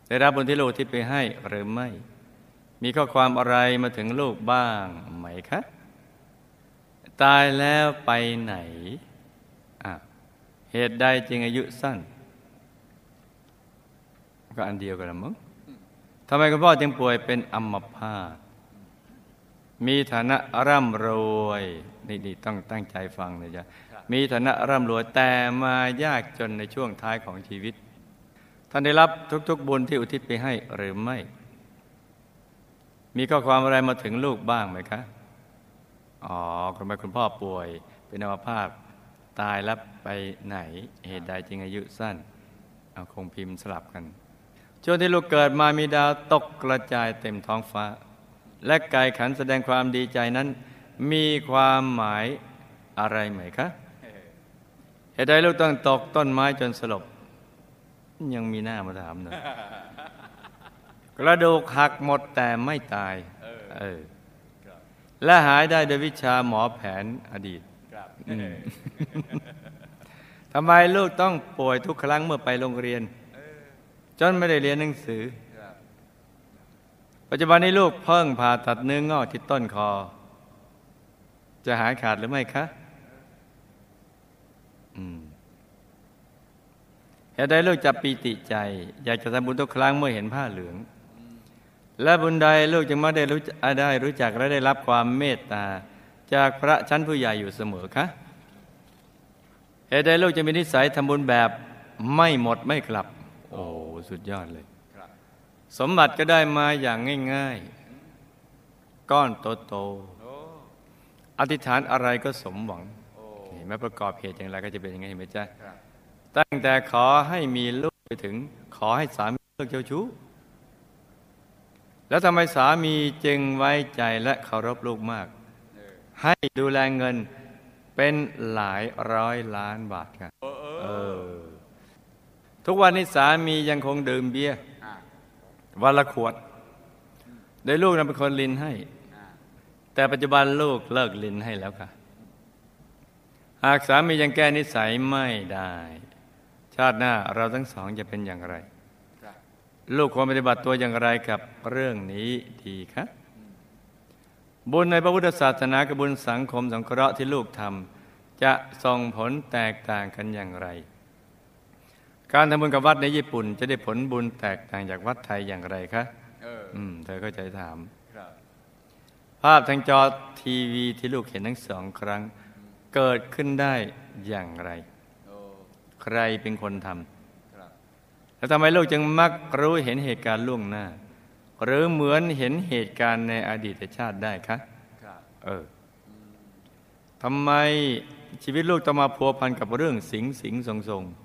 ได้รับบุญที่ลูกที่ไปให้หรือไม่ มีข้อความอะไรมาถึงลูกบ้างไหมคะตายแล้วไปไหนเหตุใดจึงอายุสั้น ก็อันเดียวกันละมั้งทำไมคุณพ่อจึงป่วยเป็นอัมพาต มีฐานะร่ำรวยนี่นี่ต้องตั้งใจฟังเลยจ้ะมีฐานะร่ำรวยแต่มายากจนในช่วงท้ายของชีวิต ท่านได้รับทุก ๆ บุญที่อุทิศไปให้หรือไม่ มีข้อความอะไรมาถึงลูกบ้างไหมคะอ๋อคุณแม่คุณพ่อป่วย เป็นอัมพาตตายแล้วไปไหน เหตุใดจึงอายุสั้นเอาคงพิมพ์สลับกันช่วงที่ลูกเกิดมามีดาวตกกระจายเต็มท้องฟ้า และไก่ขันแสดงความดีใจนั้น มีความหมายอะไรไหมคะเหตุใดลูกต้องตกต้นไม้จนสลบ ยังมีหน้ามาถามหน่อยกระดูกหักหมดแต่ไม่ตายเออครับและหายได้โดยวิชาหมอแผนอดีตครับอืมทำไมลูกต้องป่วยทุกครั้งเมื่อไปโรงเรียน จนไม่ได้เรียนหนังสือครับ ปัจจุบันนี้ลูกเพิ่งผ่าตัดเนื้องอกที่ต้นคอ จะหายขาดหรือไม่คะเหตุใดลูกจะปีติใจ อยากจะทำบุญทุกครั้งเมื่อเห็นผ้าเหลือง และบุญใดลูกจึงมาได้รู้ได้รู้จักและได้รับความเมตตา จากพระชั้นผู้ใหญ่อยู่เสมอคะเหตุใดลูกจะมีนิสัยทำบุญแบบไม่หมดไม่กลับ โอ้สุดยอดเลย สมบัติก็ได้มาอย่างง่าย ๆ ก้อนโตๆอธิษฐานอะไรก็สมหวังโอ้เห็นไหมประกอบเหตุอย่างไรก็จะเป็นอย่างไงเห็นไหมจ๊ะตั้งแต่ขอให้มีลูกไปถึง ขอให้สามีเลิกเจ้าชู้ แล้วทำไมสามีจึงไว้ใจและเคารพลูกมาก ให้ดูแลเงินเป็นหลายร้อยล้านบาทครับทุกวันนี้สามียังคงดื่มเบียร์ วันละขวด โดยลูกนั้นเป็นคนลินให้อ่าแต่ปัจจุบันลูกเลิกลินให้แล้วค่ะ หากสามียังแก้นิสัยไม่ได้ ชาติหน้าเราทั้งสองจะเป็นอย่างไรครับลูกควรปฏิบัติตัวอย่างไรกับเรื่องนี้ดีคะบุญในพระพุทธศาสนากับบุญสังคมสงเคราะห์ที่ลูกทำจะส่งผลแตกต่างกันอย่างไร การทำบุญกับวัดในญี่ปุ่น จะได้ผลบุญแตกต่างจากวัดไทยอย่างไรคะเอออืมเธอเข้าใจถามครับภาพทางจอทีวีที่ลูกเห็นทั้งสองครั้ง เกิดขึ้นได้อย่างไรโอ้ใครเป็นคนทครับำแล้วทำไมลูกจึงมักรู้เห็นเหตุการณ์ล่วงหน้า หรือเหมือนเห็นเหตุการณ์ในอดีตชาติได้คะครับเออทำไมชีวิตลูกต้องมาพัวพันกับเรื่องสิงสิงทรงทรงเออ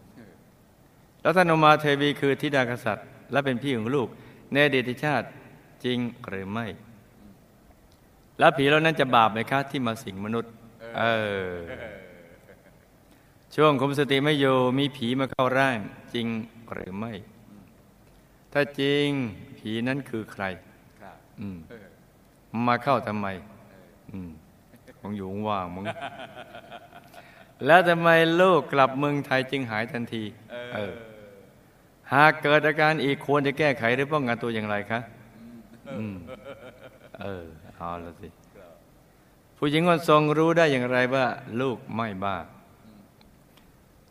แล้วท่านอมาเทวีคือธิดากษัตริย์ และเป็นพี่ของลูกในอดีตชาติจริงหรือไม่ แล้วผีเหล่านั้นจะบาปไหมคะที่มาสิงมนุษย์ เออ ช่วงคุมสติไม่อยู่มีผีมาเข้าร่าง จริงหรือไม่ ถ้าจริงผีนั้นคือใครครับมมาเข้าทำไมอืมคงอยู่ว่างมึง แล้วทำไมลูกกลับเมืองไทยจึงหายทันที เออเออ หากเกิดอาการอีกควรจะแก้ไขหรือป้องกันตัวอย่างไรคะอืมเออเอาละสิผู้หญิงคนทรงรู้ได้อย่างไรว่า ลูกไม่บ้า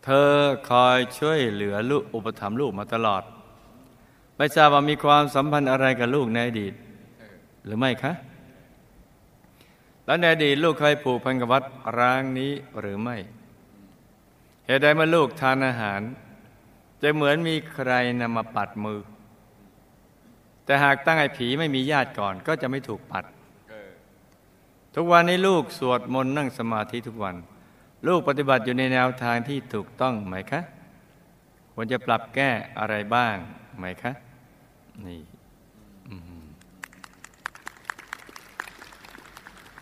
เธอคอยช่วยเหลือลูกอุปถัมภ์ลูกมาตลอด ไม่ทราบว่ามีความสัมพันธ์อะไรกับลูกในอดีตหรือไม่คะ แล้วในอดีตลูกเคยผูกพันกับวัดร้างนี้หรือไม่ เหตุใดเมื่อลูกทานอาหาร จะเหมือนมีใครนำมาปัดมือ แต่หากตั้งไอ้ผีไม่มีญาติก่อนก็จะไม่ถูกปัด ทุกวันนี้ลูกสวดมนต์นั่งสมาธิทุกวัน ลูกปฏิบัติอยู่ในแนวทางที่ถูกต้องไหมคะควรจะปรับแก้อะไรบ้างไหมคะนี่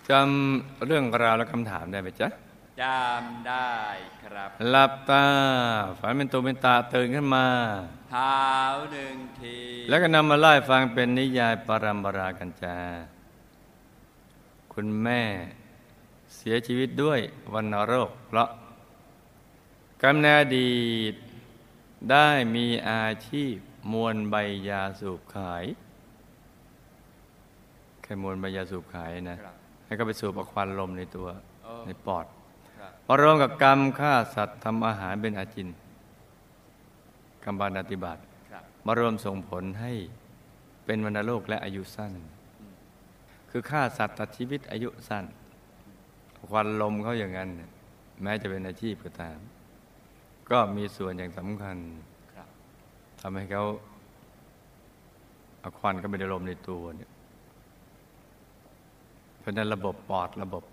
จำเรื่องราวและคำถามได้ไหมจ๊ะ จำได้ครับ หลับตา ฝันเป็นตัวเป็นตาตื่นขึ้นมา เท้าหนึ่งที แล้วก็นำมาไล่ฟังเป็นนิยายปรัมปรากันจา คุณแม่เสียชีวิตด้วยวันโรค เพราะกำเนิดอดีตได้มีอาชีพมวลใบยาสูบขาย แค่มวลใบยาสูบขายนะครับให้ก็ไปสูบเอาควันลมในตัวโอ้ในปอดค รับพอรวมกับกรรมฆ่าสัตว์ทำอาหารเป็นอาจินกรรมบานาติบาตครับมารวมส่งผลให้เป็นวัณโรคและอายุสั้น คือฆ่าสัตว์ตัดชีวิตอายุสั้น ควันลมเขาอย่างนั้น แม้จะเป็นอาชีพก็ตาม ก็มีส่วนอย่างสำคัญคทำให้เขาเอาควันก็ไม่ได้ลมในตัวเนี่ยเพราะนั้นระบบปอดระบบ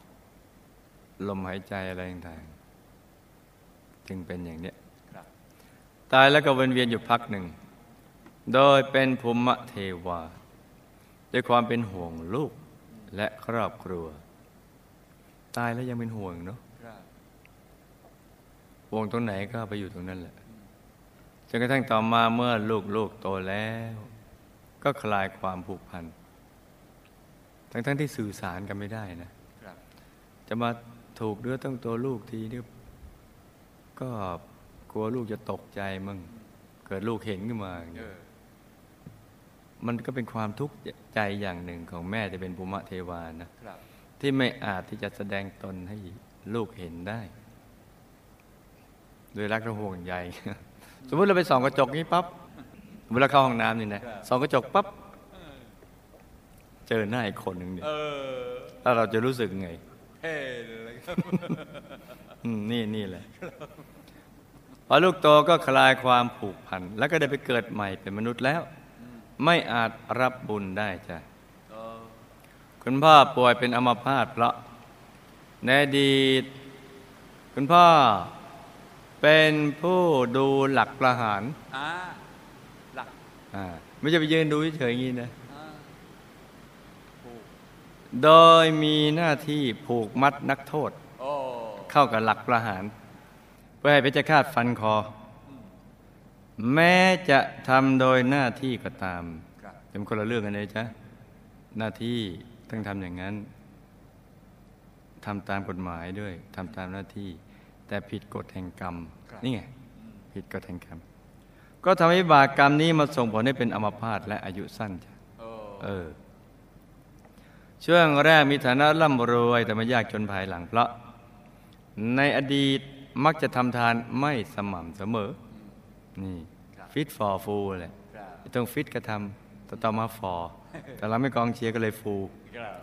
ลมหายใจอะไรต่างๆจึงเป็นอย่างเนี้ยครับตายแล้วก็วนเวียนอยู่พักหนึ่ง โดยเป็นภูมิเทวา ด้วยความเป็นห่วงลูกและครอบครัว ตายแล้วยังเป็นห่วงเนาะครับห่วงตรงไหนก็ไปอยู่ตรงนั้นแหละจนกระทั่งต่อมาเมื่อลูกลูกโตแล้ว ก็คลายความผูกพันทั้งๆที่สื่อสารกันไม่ได้นะครับจะมา ถูกเนื้อต้องตัวลูกทีนี่ก็กลัวลูกจะตกใจมั่งเกิดลูกเห็นขึ้นมาอย่างเอเงี้ยอมันก็เป็นความทุกข์ใจอย่างหนึ่งของแม่จะเป็นภูมิเทวานะครับที่ไม่อาจที่จะแสดงตนให้ลูกเห็นได้ โดยรักและห่วงใยสมมติเราไปส่องกระจกนี้ปั๊บเวลาเข้าห้องน้ำนี่นะส่องกระจกปั๊บเจอหน้าอีกคนหนึ่งเนี่ยเออแล้วเราจะรู้สึกไง เท่เลยครับอืมนี่นี่แหละพอลูกโตก็คลายความผูกพัน แล้วก็ได้ไปเกิดใหม่เป็นมนุษย์แล้ว ไม่อาจรับบุญได้จ้ะเออคุณพ่อป่วยเป็นอัมพาตเพราะในอดีตคุณพ่อเป็นผู้ดูหลักประหารอ่าหลักอ่าไม่ใช่ไปยืนดูเฉยๆอย่างนี้นะอ่าถูก โดยมีหน้าที่ผูกมัดนักโทษโอ้เข้ากับหลักประหาร เพื่อให้เพชฌฆาตฟันคอ แม้จะทำโดยหน้าที่ก็ตามครับเป็นคนละเรื่องกันเลยจ้ะหน้าที่ต้องทำอย่างนั้นทำตามกฎหมายด้วยทำตามหน้าที่ แต่ผิดกฎแห่งกรรม นี่ไง ผิดกฎแห่งกรรม ก็ทำให้บาปกรรมนี้มาส่งผลให้เป็นอัมพาตและอายุสั้นจ้ะโอ้เออ ช่วงแรกมีฐานะร่ำรวยแต่ไม่ยากจนภายหลังเพราะ ในอดีตมักจะทำทานไม่สม่ำเสมอ นี่ฟิตฟอร์ฟูเลยต้องฟิตก็ทำต่ต่อมาฟอร์แต่เราไม่กองเชียร์ก็เลยฟู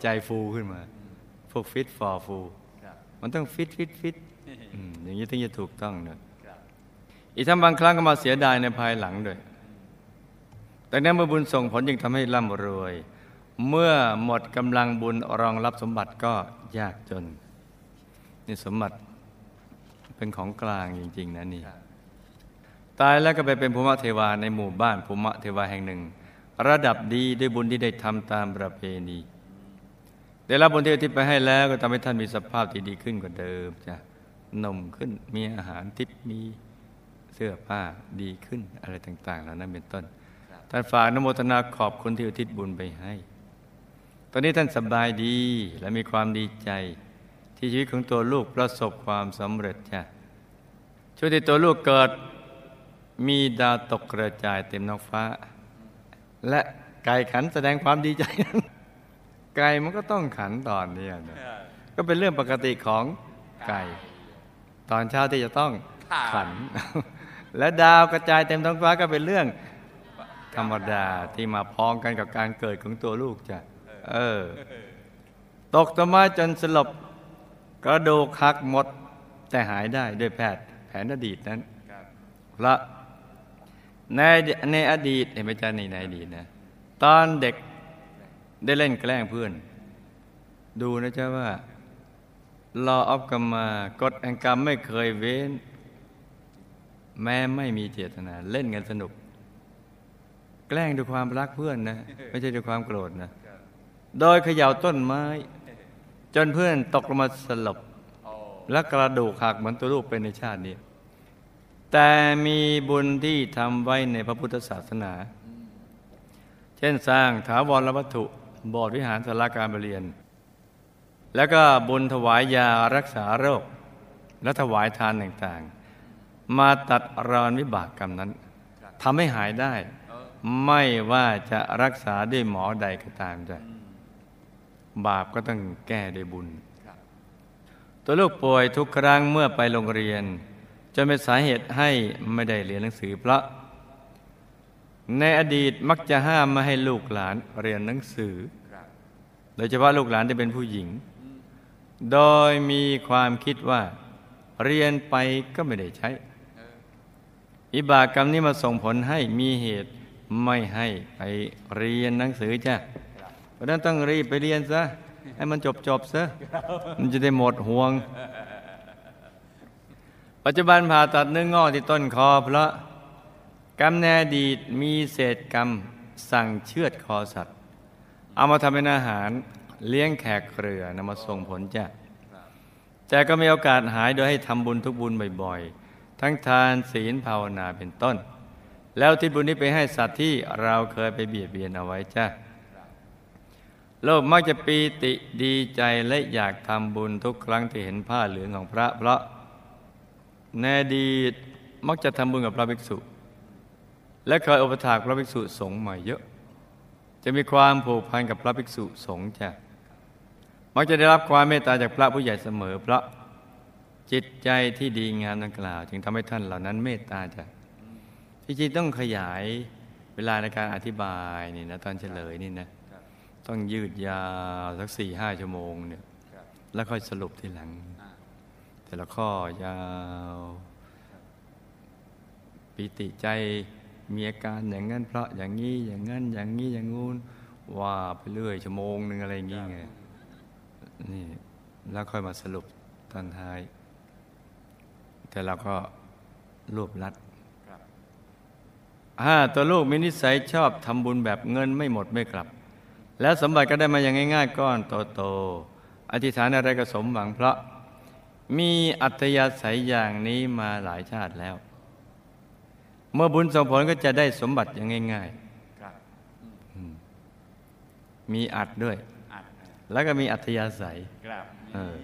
ใจฟูขึ้นมา พวกฟิตฟอร์ฟู มันต้อง fit fit fit อย่างนี้ถึงจะถูกต้องเนอะอีกทั้งบางครั้งก็มาเสียดายในภายหลังด้วยแต่นั้นเมื่อบุญส่งผลยังทำให้ร่ำรวย เมื่อหมดกำลังบุญรองรับสมบัติก็ยากจน นี่สมบัติเป็นของกลางจริง ๆ นะนี่ ตายแล้วก็ไปเป็นภุมมเทวาในหมู่บ้านภุมมเทวาแห่งหนึ่ง ระดับดีด้วยบุญที่ได้ทำตามประเพณีได้รับบุญที่อุทิศไปให้แล้วก็ทำให้ท่านมีสภาพที่ดีขึ้นกว่าเดิมจ้ะนมขึ้นมีอาหารทิพย์มีเสื้อผ้าดีขึ้นอะไรต่างๆเหล่านั้นเป็นต้นท่านฝากนโมทนาขอบคุณที่อุทิศบุญไปให้ ตอนนี้ท่านสบายดีและมีความดีใจ ที่ชีวิตของตัวลูกประสบความสำเร็จจ้ะช่วงที่ตัวลูกเกิด มีดาวตกกระจายเต็มท้องฟ้า และไก่ขันแสดงความดีใจ ไก่มันก็ต้องขันตอนเนี้ยนะก็เป็นเรื่องปกติของไก่ ตอนเช้าที่จะต้องขัน และดาวกระจายเต็มท้องฟ้าก็เป็นเรื่องธรรมดาที่มาพ้องกันกับการเกิดของตัวลูกจ้ะ เออ ตกต้นไม้จนสลบ กระดูกหักหมด แต่หายได้ด้วยแพทย์แผนอดีตนั้นครับละในในอดีตเห็นไหมจ๊ะในในอดีตนะ ตอนเด็กได้เล่นแกล้งเพื่อน ดูนะจ๊ะว่า law of กรรมากฎแห่งกรรมไม่เคยเว้น แม้ไม่มีเจตนา เล่นกันสนุก แกล้งด้วยความรักเพื่อนนะ ไม่ใช่ด้วยความโกรธนะ โดยเขย่าต้นไม้ จนเพื่อนตกลงมาสลบโอ้และกระดูกหักเหมือนตัวลูกเป็นในชาตินี้ แต่มีบุญที่ทำไว้ในพระพุทธศาสนา เช่นสร้างถาวรวัตถุโบสถ์วิหารสาราการประเรียน แล้วก็บุญถวายยารักษาโรค และถวายทานต่างๆ มาตัดรอนวิบากกรรมนั้นทำให้หายได้ ไม่ว่าจะรักษาด้วยหมอใดก็ตามจ้ะ บาปก็ต้องแก้ด้วยบุญบตัวลูกป่วยทุกครั้งเมื่อไปโรงเรียนจนเป็นสาเหตุให้ไม่ได้เรียนหนังสือเพราะ ในอดีตมักจะห้ามไม่ให้ลูกหลานเรียนหนังสือ โดยเฉพาะลูกหลานที่เป็นผู้หญิง โดยมีความคิดว่า เรียนไปก็ไม่ได้ใช้ อิบากรรมนี้มาส่งผลให้มีเหตุไม่ให้ไปเรียนหนังสือจ้ะ ราะฉะนั้นต้องรีบไปเรียนซะ ให้มันจบจบๆซะ มันจะได้หมดห่วง ปัจจุบันผ่าตัดเนื้องอกที่ต้นคอ เพราะกรรมในอดีตมีเศษกรรมสั่งเชือดคอสัตว์ เอามาทำเป็นอาหารเลี้ยงแขกเรือนำมาส่งผลจ้ะแต่ก็มีโอกาสหายโดยให้ทำบุญทุกบุญบ่อยๆ ทั้งทานศีลภาวนาเป็นต้น แล้วที่บุญนี้ไปให้สัตว์ที่เราเคยไปเบียดเบียนเอาไว้จ้ะ โลกมักจะปีติดีใจและอยากทำบุญทุกครั้งที่เห็นผ้าเหลืองของพระเพราะในอดีตมักจะทำบุญกับพระภิกษุ และเคยอุปถากพระภิกษุสงฆ์มาเยอะ จะมีความผูกพันกับพระภิกษุสงฆ์จ้ะมักจะได้รับความเมตตาจากพระผู้ใหญ่เสมอ เพราะจิตใจที่ดีงามดังกล่าว จึงทำให้ท่านเหล่านั้นเมตตาจ้ะจริงต้องขยายเวลาในการอธิบายนี่นะตอนเฉลยนี่นะ ต้องยืดยาวสักสี่ห้าชั่วโมงเนี่ยครับแล้วค่อยสรุปทีหลังอ่าแต่ละข้อยาวปิติใจมีอาการอย่างนั้น เพราะอย่างนี้อย่างนั้นอย่างนี้อย่างงู้นว่าไปเรื่อยชั่วโมงหนึ่งอะไรอย่างงี้ไงนี่แล้วค่อยมาสรุปตอนท้าย แต่เราก็รวบลัดครับห้าตัวลูกมีนิสัยชอบทำบุญแบบเงินไม่หมดไม่กลับ แล้วสมบัติก็ได้มาอย่างง่าย ๆ ก้อนโตๆอธิษฐานอะไรก็สมหวังเพราะมีอัตยาศัยอย่างนี้มาหลายชาติแล้ว เมื่อบุญส่งผลก็จะได้สมบัติอย่างง่ายครับอืมๆมีอัดด้วยอัดแล้วก็มีอัธยาศัยครับเออ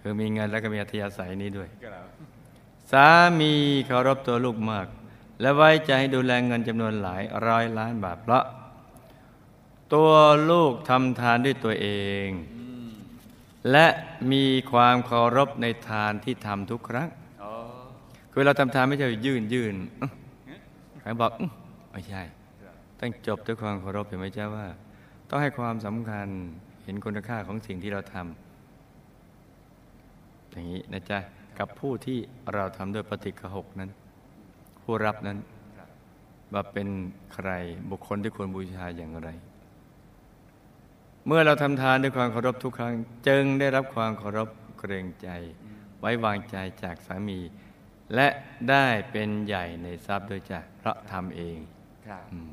คือมีเงินแล้วก็มีอัธยาศัยนี้ด้วยครับสามีเคารพตัวลูกมาก และไว้ใจให้ดูแลเงินจำนวนหลายร้อยล้านบาทเพราะ ตัวลูกทำทานด้วยตัวเอง และมีความเคารพในทานที่ทำทุกครั้งคือเราทำทานไม่ใช่ยื่นยื่นใครบอกไม่ใช่ ต้องจบด้วยความเคารพเห็นไหมเจ้าว่า ต้องให้ความสำคัญเห็นคุณค่าของสิ่งที่เราทำอย่างนี้นะจ๊ะกับผู้ที่เราทำด้วยปฏิฆหกนั้น ผู้รับนั้นว่าเป็นใครบุคคลที่ควรบูชาอย่างไร เมื่อเราทำทานด้วยความเคารพทุกครั้ง จึงได้รับความเคารพเกรงใจ ไว้วางใจจากสามี และได้เป็นใหญ่ในทรัพย์ด้วยจ้ะเพราะทำเองครับอืม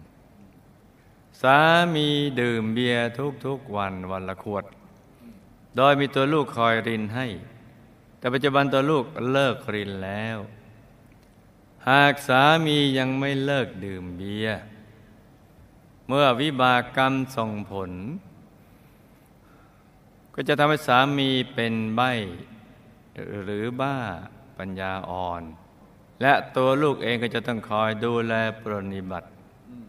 สามีดื่มเบียร์ทุกๆวันวันละขวด โดยมีตัวลูกคอยรินให้ แต่ปัจจุบันตัวลูกเลิกรินแล้ว หากสามียังไม่เลิกดื่มเบียร์เมื่อวิบากกรรมส่งผล ก็จะทำให้สามีเป็นใบ้หรือบ้าปัญญาอ่อน และตัวลูกเองก็จะต้องคอยดูแลปรนนิบัติอืม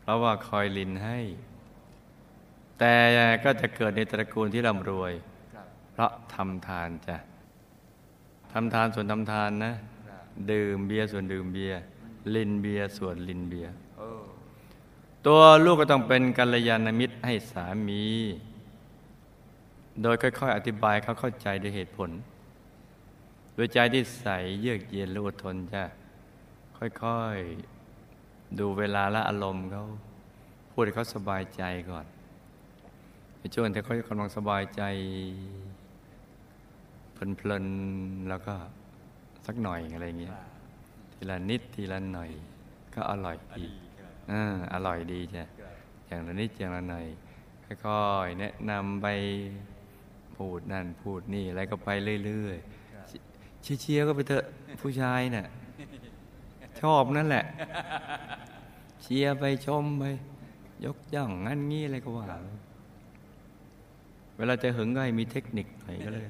เพราะว่าคอยรินให้ แต่ก็จะเกิดในตระกูลที่ร่ำรวยครับเพราะทำทานจ้ะทำทานส่วนทำทานนะครับดื่มเบียร์ส่วนดื่มเบียร์รินเบียร์ส่วนรินเบียร์เออตัวลูกก็ต้องเป็นกัลยาณมิตรให้สามี โดยค่อยๆ อธิบายเขาเข้าใจด้วยเหตุผล โดยใจที่ใสเยือกเย็นและอดทนจ้ะค่อยๆ ดูเวลาและอารมณ์เขาพูดให้เขาสบายใจก่อนในช่วงที่เขากำลังสบายใจ เพลินๆ แล้วก็สักหน่อยอะไรเงี้ยครับทีละนิดทีละหน่อย ก็อร่อยอันดีนี้ครับอ่าอร่อยดีจ้ะครับอย่างละนิดอย่างละหน่อยค่อยๆแนะนำไป พูดนั่นพูดนี่อะไรก็ไปเรื่อยๆเชียร์เชียร์ก็ไปเถอะผู้ชายน่ะชอบนั่นแหละ เชียร์ไปชมไปยกย่องงั้นงี้อะไรก็ว่า เวลาจะหึงก็ให้มีเทคนิคหน่อยก็เลย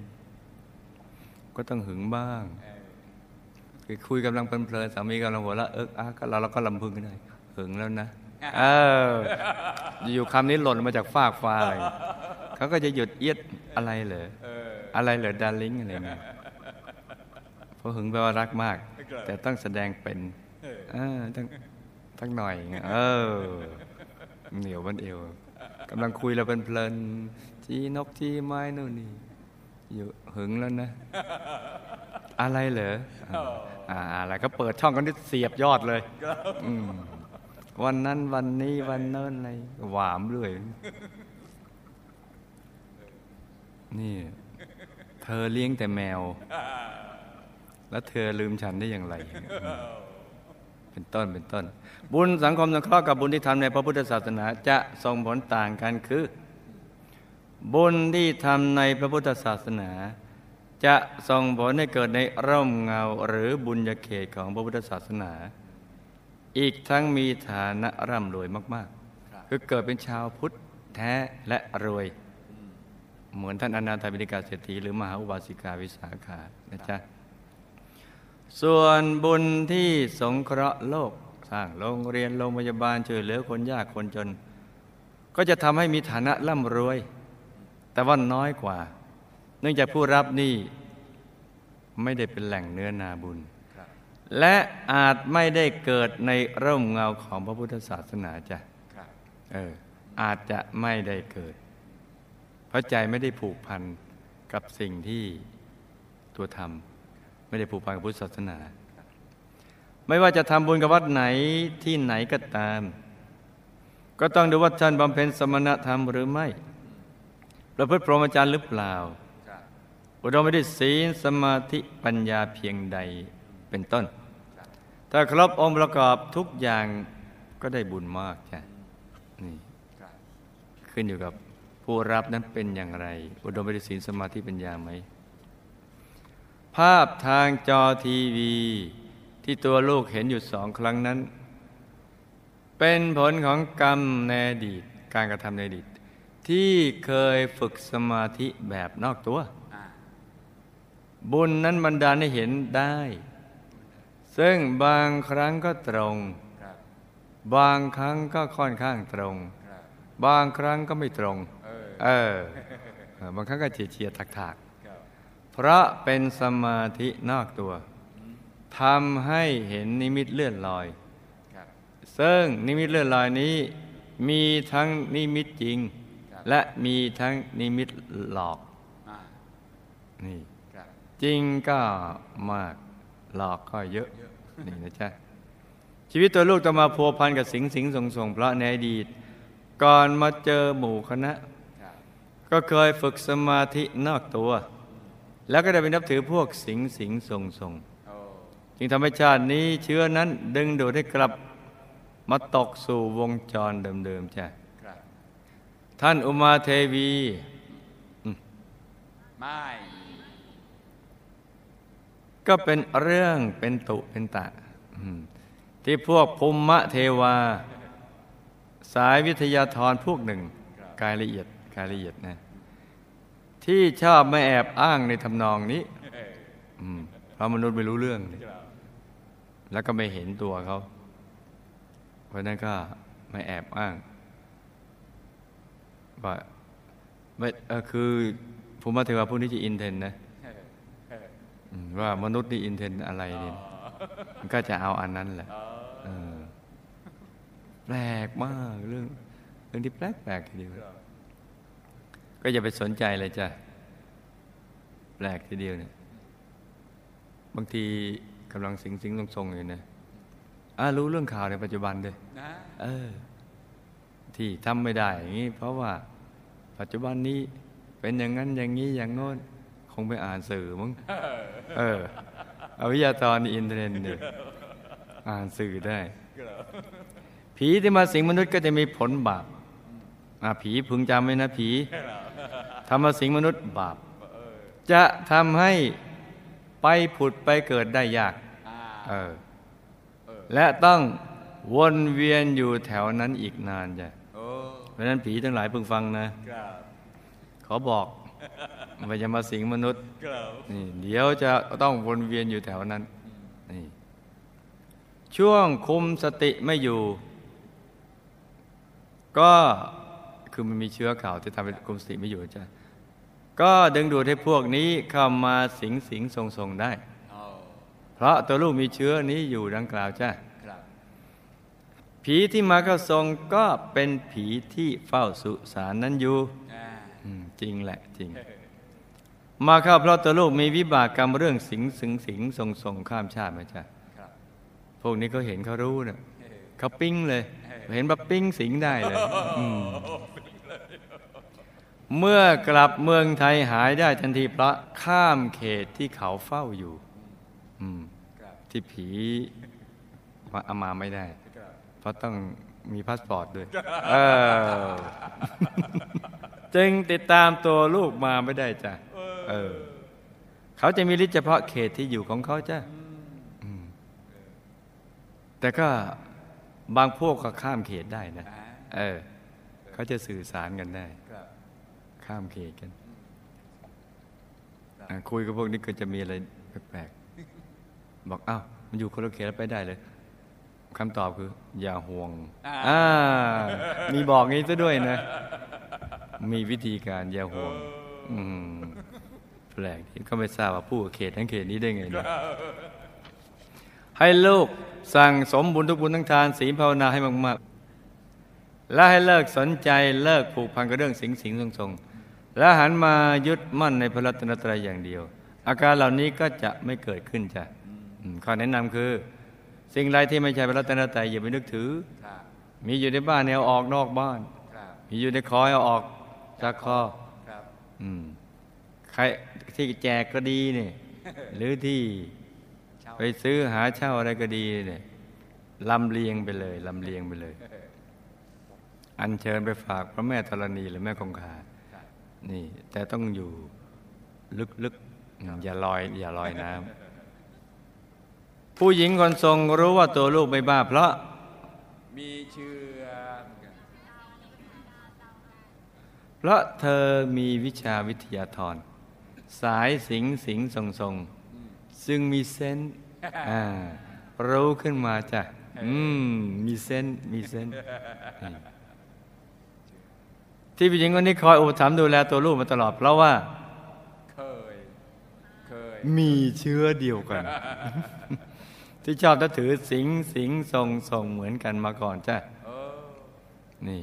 ก็ต้องหึงบ้างคือคุยกำลังเพลินสามีกำลังหัวเราะเอิกอาก็เราเราก็ลำพึงกันเลยหึงแล้วนะเอออยู่คำนี้หล่นมาจากฟากฟ้าเลย เขาก็จะหยุดเอียดอะไรเหรอเอออะไรเหรอดาร์ลิงอะไรเงี้ยเพราะหึงแปลว่ารักมากครับแต่ต้องแสดงเป็นเออเออต้องทั้งหน่อยเงี้ยเออเหนียวบันเอวกำลังคุยเราเป็นเพลินๆจีนกจีไม้นู่นนี่อยู่หึงแล้วนะ อะไรเหรออ่าอะไรก็เปิดช่องกันนี่เสียบยอดเลยครับอืมวันนั้นวันนี้วันเนิ่นอะไรหวามเรื่อย นี่ เธอเลี้ยงแต่แมว แล้วเธอลืมฉันได้อย่างไร เป็นต้นเป็นต้น บุญสังคมสงเคราะห์กับบุญที่ทำในพระพุทธศาสนาจะส่งผลต่างกันคือ บุญที่ทำในพระพุทธศาสนา จะส่งผลให้เกิดในร่มเงาหรือบุญญาเขตของพระพุทธศาสนา อีกทั้งมีฐานะร่ำรวยมาก ๆ คือเกิดเป็นชาวพุทธแท้และรวย เหมือนท่านอนาถบิณฑิกาเศรษฐีหรือมหาอุบาสิกาวิสาขานะจ๊ะส่วนบุญที่สงเคราะห์โลก สร้างโรงเรียนโรงพยาบาลช่วยเหลือคนยากคนจน ก็จะทำให้มีฐานะร่ำรวย แต่ว่าน้อยกว่า เนื่องจากผู้รับนี่ไม่ได้เป็นแหล่งเนื้อนาบุญครับและอาจไม่ได้เกิดในร่มเงาของพระพุทธศาสนาจ้ะครับเอออาจจะไม่ได้เกิด เพราะใจไม่ได้ผูกพันกับสิ่งที่ตัวทำไม่ได้ผูกพันกับพุทธศาสนา ไม่ว่าจะทำบุญกับวัดไหนที่ไหนก็ตาม ก็ต้องดูว่าท่านบำเพ็ญสมณธรรมหรือไม่ประพฤติพรหมจรรย์หรือเปล่า อุดมไปด้วยศีลสมาธิปัญญาเพียงใดเป็นต้น ถ้าครบองค์ประกอบทุกอย่างก็ได้บุญมากจ้ะนี่ขึ้นอยู่กับ ผู้รับนั้นเป็นอย่างไร อุดมไปด้วยศีลสมาธิปัญญาไหม ภาพทางจอทีวี ที่ตัวลูกเห็นอยู่สองครั้งนั้น เป็นผลของกรรมในอดีตการกระทำในอดีต ที่เคยฝึกสมาธิแบบนอกตัวอ่าบุญนั้นบันดาลให้เห็นได้ ซึ่งบางครั้งก็ตรงครับบางครั้งก็ค่อนข้างตรงครับบางครั้งก็ไม่ตรง เออเออเออบางครั้งก็เฉียดเฉียดถักถักครับๆเพราะเป็นสมาธินอกตัวทำให้เห็นนิมิตเลื่อนลอยครับซึ่งนิมิตเลื่อนลอยนี้ มีทั้งนิมิตจริงครับและมีทั้งนิมิตหลอกอ่านี่ครับจริงก็มากหลอกก็เยอะนี่นะจ๊ะชีวิตตัวลูกต้องมาพัวพันกับสิงสิงส่งส่งเพราะในอดีต ก่อนมาเจอหมู่คณะครับ ก็เคยฝึกสมาธินอกตัว แล้วก็ได้ไปนับถือพวกสิงสิงส่งส่งโอ้จึงทำให้ชาตินี้เชื้อนั้นดึงดูดให้กลับมาตกสู่วงจรเดิมๆจ้ะครับท่านอุมาเทวีไม่ก็เป็นเรื่องเป็นตุเป็นตะอืมที่พวกภูมะเทวา สายวิทยาธรพวกหนึ่ง กายละเอียด กายละเอียดนะ ที่ชอบไม่แอบอ้างในทำนองนี้เพราะมนุษย์ไม่รู้เรื่อง แล้วก็ไม่เห็นตัวเขา เพราะนั้นก็ไม่แอบอ้างว่าไม่คือภูมิเทวาผู้นี้จะอินเทนนะว่ามนุษย์นี่อินเทนอะไรนี่มันก็จะเอาอันนั้นแหละแปลกมากเรื่องเรื่องที่แปลกแปลกทีเดียว ก็อย่าไปสนใจเลยจ้ะแปลกทีเดียวเนี่ยบางทีกำลังสิงสิงทรงทรงๆอยู่นะอ่ารู้เรื่องข่าวในปัจจุบันด้วยนะเออ ที่ทำไม่ได้อย่างนี้เพราะว่าปัจจุบันนี้เป็นอย่างนั้นอย่างนี้อย่างโน้นคงไปอ่านสื่อมั้งเออเอาวิทยาตอนอินเทอร์เน็ตเนี่ยอ่านสื่อได้ครับผีที่มาสิงมนุษย์ก็จะมีผลบาปอ่าผีพึงจำไว้นะผี ทำมาสิงมนุษย์บาปเออจะทำให้ไปผุดไปเกิดได้ยากอ่าเออเออและต้องวนเวียนอยู่แถวนั้นอีกนานจ้ะโอ้เพราะฉะนั้นผีทั้งหลายเพิ่งฟังนะครับขอบอกว่าจะมาสิงมนุษย์ครับนี่เดี๋ยวจะต้องวนเวียนอยู่แถวนั้นนี่ช่วงคุมสติไม่อยู่ ก็ คือมันมีเชื้อข่าวที่ทำให้คุมสติไม่อยู่จ้ะก็ดึงดูดให้พวกนี้เข้ามาสิงสิงทรงทรงได้ เพราะตัวลูกมีเชื้อนี้อยู่ดังกล่าวจ้ะผีที่มาเข้าทรงก็เป็นผีที่เฝ้าสุสานนั้นอยู่จริงแหละจริง มาเข้าเพราะตัวลูกมีวิบากกรรมเรื่องสิงสิงสิงทรงทรงข้ามชาติมาจ้ะพวกนี้เขาเห็นเขารู้เนะเออเขาปิ้งเลย เห็นแบบปิ้งสิงได้เลยอื เมื่อกลับเมืองไทยหายได้ทันทีพระข้ามเขตที่เขาเฝ้าอยู่ที่ผีมาเอามาไม่ได้ เพราะต้องมีพาสปอร์ตด้วยเออจึงติดตามตัวลูกมาไม่ได้จ้ะเออ เขาจะมีฤทธิ์เฉพาะเขตที่อยู่ของเขาจ้ะแต่ก็บางพวกก็ข้ามเขตได้นะ เออ เขาจะสื่อสารกันได้ ข้ามเขตกันอะคุยกับพวกนี้ก็จะมีอะไรแปลกๆบอกอ้าวมันอยู่คนละเขตแล้วไปได้เลยคำตอบคือ อย่าห่วงอ่าอ่ามีบอกงี้ซะด้วยนะ มีวิธีการอย่าห่วง อืมแปลกที่ก็ไม่ทราบว่าผู้กับเขตทั้งเขตนี้ได้ไงเนี่ยให้ลูกสั่งสมบุญทุกบุญทั้งทานศีลภาวนาให้มาก ๆ และให้เลิกสนใจเลิกผูกพันกับเรื่องสิงสิงทรงทรงๆ และหันมายึดมั่นในพระรัตนตรัยอย่างเดียว อาการเหล่านี้ก็จะไม่เกิดขึ้นจ้ะข้อแนะนำคือ สิ่งใดที่ไม่ใช่พระรัตนตรัยอย่าไปนึกถือ มีอยู่ในบ้านเนี่ยอาออกนอกบ้าน มีอยู่ในคอยเอาออกจากคอครับอืมใครที่แจกก็ดีเนี่ยหรือที่ไปซื้อหาเช่าอะไรก็ดีเนี่ยลำเลียงไปเลยลำเลียงไปเลย อัญเชิญไปฝากพระแม่ธรณีหรือแม่คงคา นี่ แต่ต้องอยู่ลึกๆอืมอย่าลอย อย่าลอยน้ำผู้หญิงคนทรงรู้ว่าตัวลูกไม่บ้าเพราะ มีเชื้อเหมือนกันเพราะเธอมีวิชาวิทยาธร สายสิงสิงทรงทรงซึ่งมีเซนส์อ่ารู้ขึ้นมาจ้ะ อืม มีเซนส์มีเซนส์นี่ ที่ผู้หญิงคนนี้คอยอุปถัมภ์ดูแลตัวลูกมาตลอด เพราะว่าเคยเคยมีเชื้อเดียวกัน ที่ชอบนับถือสิงสิงทรงทรงเหมือนกันมาก่อนจ้ะเออนี่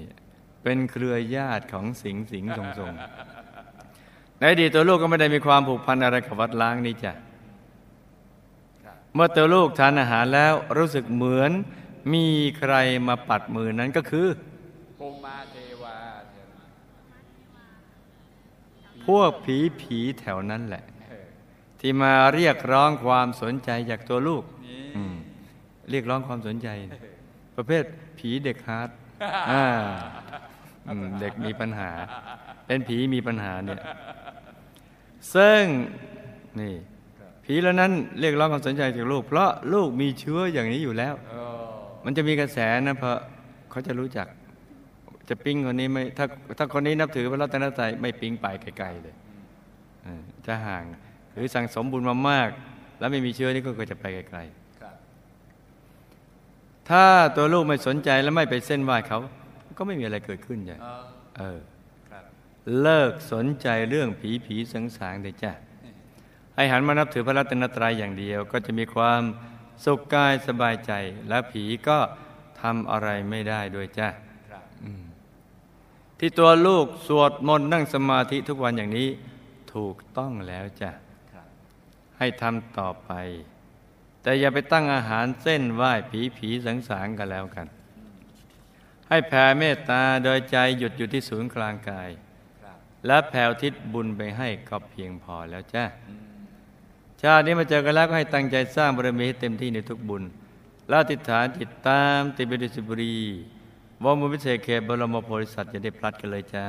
เป็นเครือญาติของสิงสิงทรงทรงในอดีตตัวลูกก็ไม่ได้มีความผูกพันอะไรกับวัดล้างนี่จ้ะครับเมื่อตัวลูกทานอาหารแล้วรู้สึกเหมือนมีใครมาปัดมือนั้นก็คือภูมิมาเทวาเทวา พวกผีผีแถวนั้นแหละเออที่มาเรียกร้องความสนใจจากตัวลูกนี่อืมเรียกร้องความสนใจ ประเภทผีเด็กฮาร์ดอ่าอืมเด็กมีปัญหา เป็นผีมีปัญหาเนี่ยซึ่งนี่ผีเหล่านั้นเรียกร้องความสนใจจากลูก เพราะลูกมีเชื้ออย่างนี้อยู่แล้วเออมันจะมีกระแสนะเพราะเขาจะรู้จัก จะปิ้งคนนี้ไม่ถ้าถ้าคนนี้นับถือพระรัตนตรัยไม่ปิ้งไปไกลๆเลยเออจะห่าง หรือสั่งสมบุญมามาก แล้วไม่มีเชื้อนี่ก็จะไปไกลครับๆถ้าตัวลูกไม่สนใจและไม่ไปเส้นไหว้เขา ก็ไม่มีอะไรเกิดขึ้นจ้ะเออเออครับเลิกสนใจเรื่องผีผีสังสางเลยจ้ะให้หันมานับถือพระรัตนตรัยอย่างเดียว ก็จะมีความสุขกายสบายใจและผีก็ทำอะไรไม่ได้ด้วยจ้ะครับ ที่ตัวลูกสวดมนต์นั่งสมาธิทุกวันอย่างนี้ถูกต้องแล้วจ้ะครับให้ทำต่อไป แต่อย่าไปตั้งอาหารเส้นไหว้ผีผีสังสารกันแล้วกัน ให้แผ่เมตตาโดยใจหยุดอยู่ที่ศูนย์กลางกายครับและแผ่อุทิศบุญไปให้ก็เพียงพอแล้วจ้ะชาตินี้มาเจอกันแล้วก็ให้ตั้งใจสร้างบารมีให้เต็มที่ในทุกบุญและอธิษฐานจิตตามติดไปดุสิบุรี วงบุญพิเศษเขตบรมโพธิสัตว์จะได้พลัดกันเลยจ้า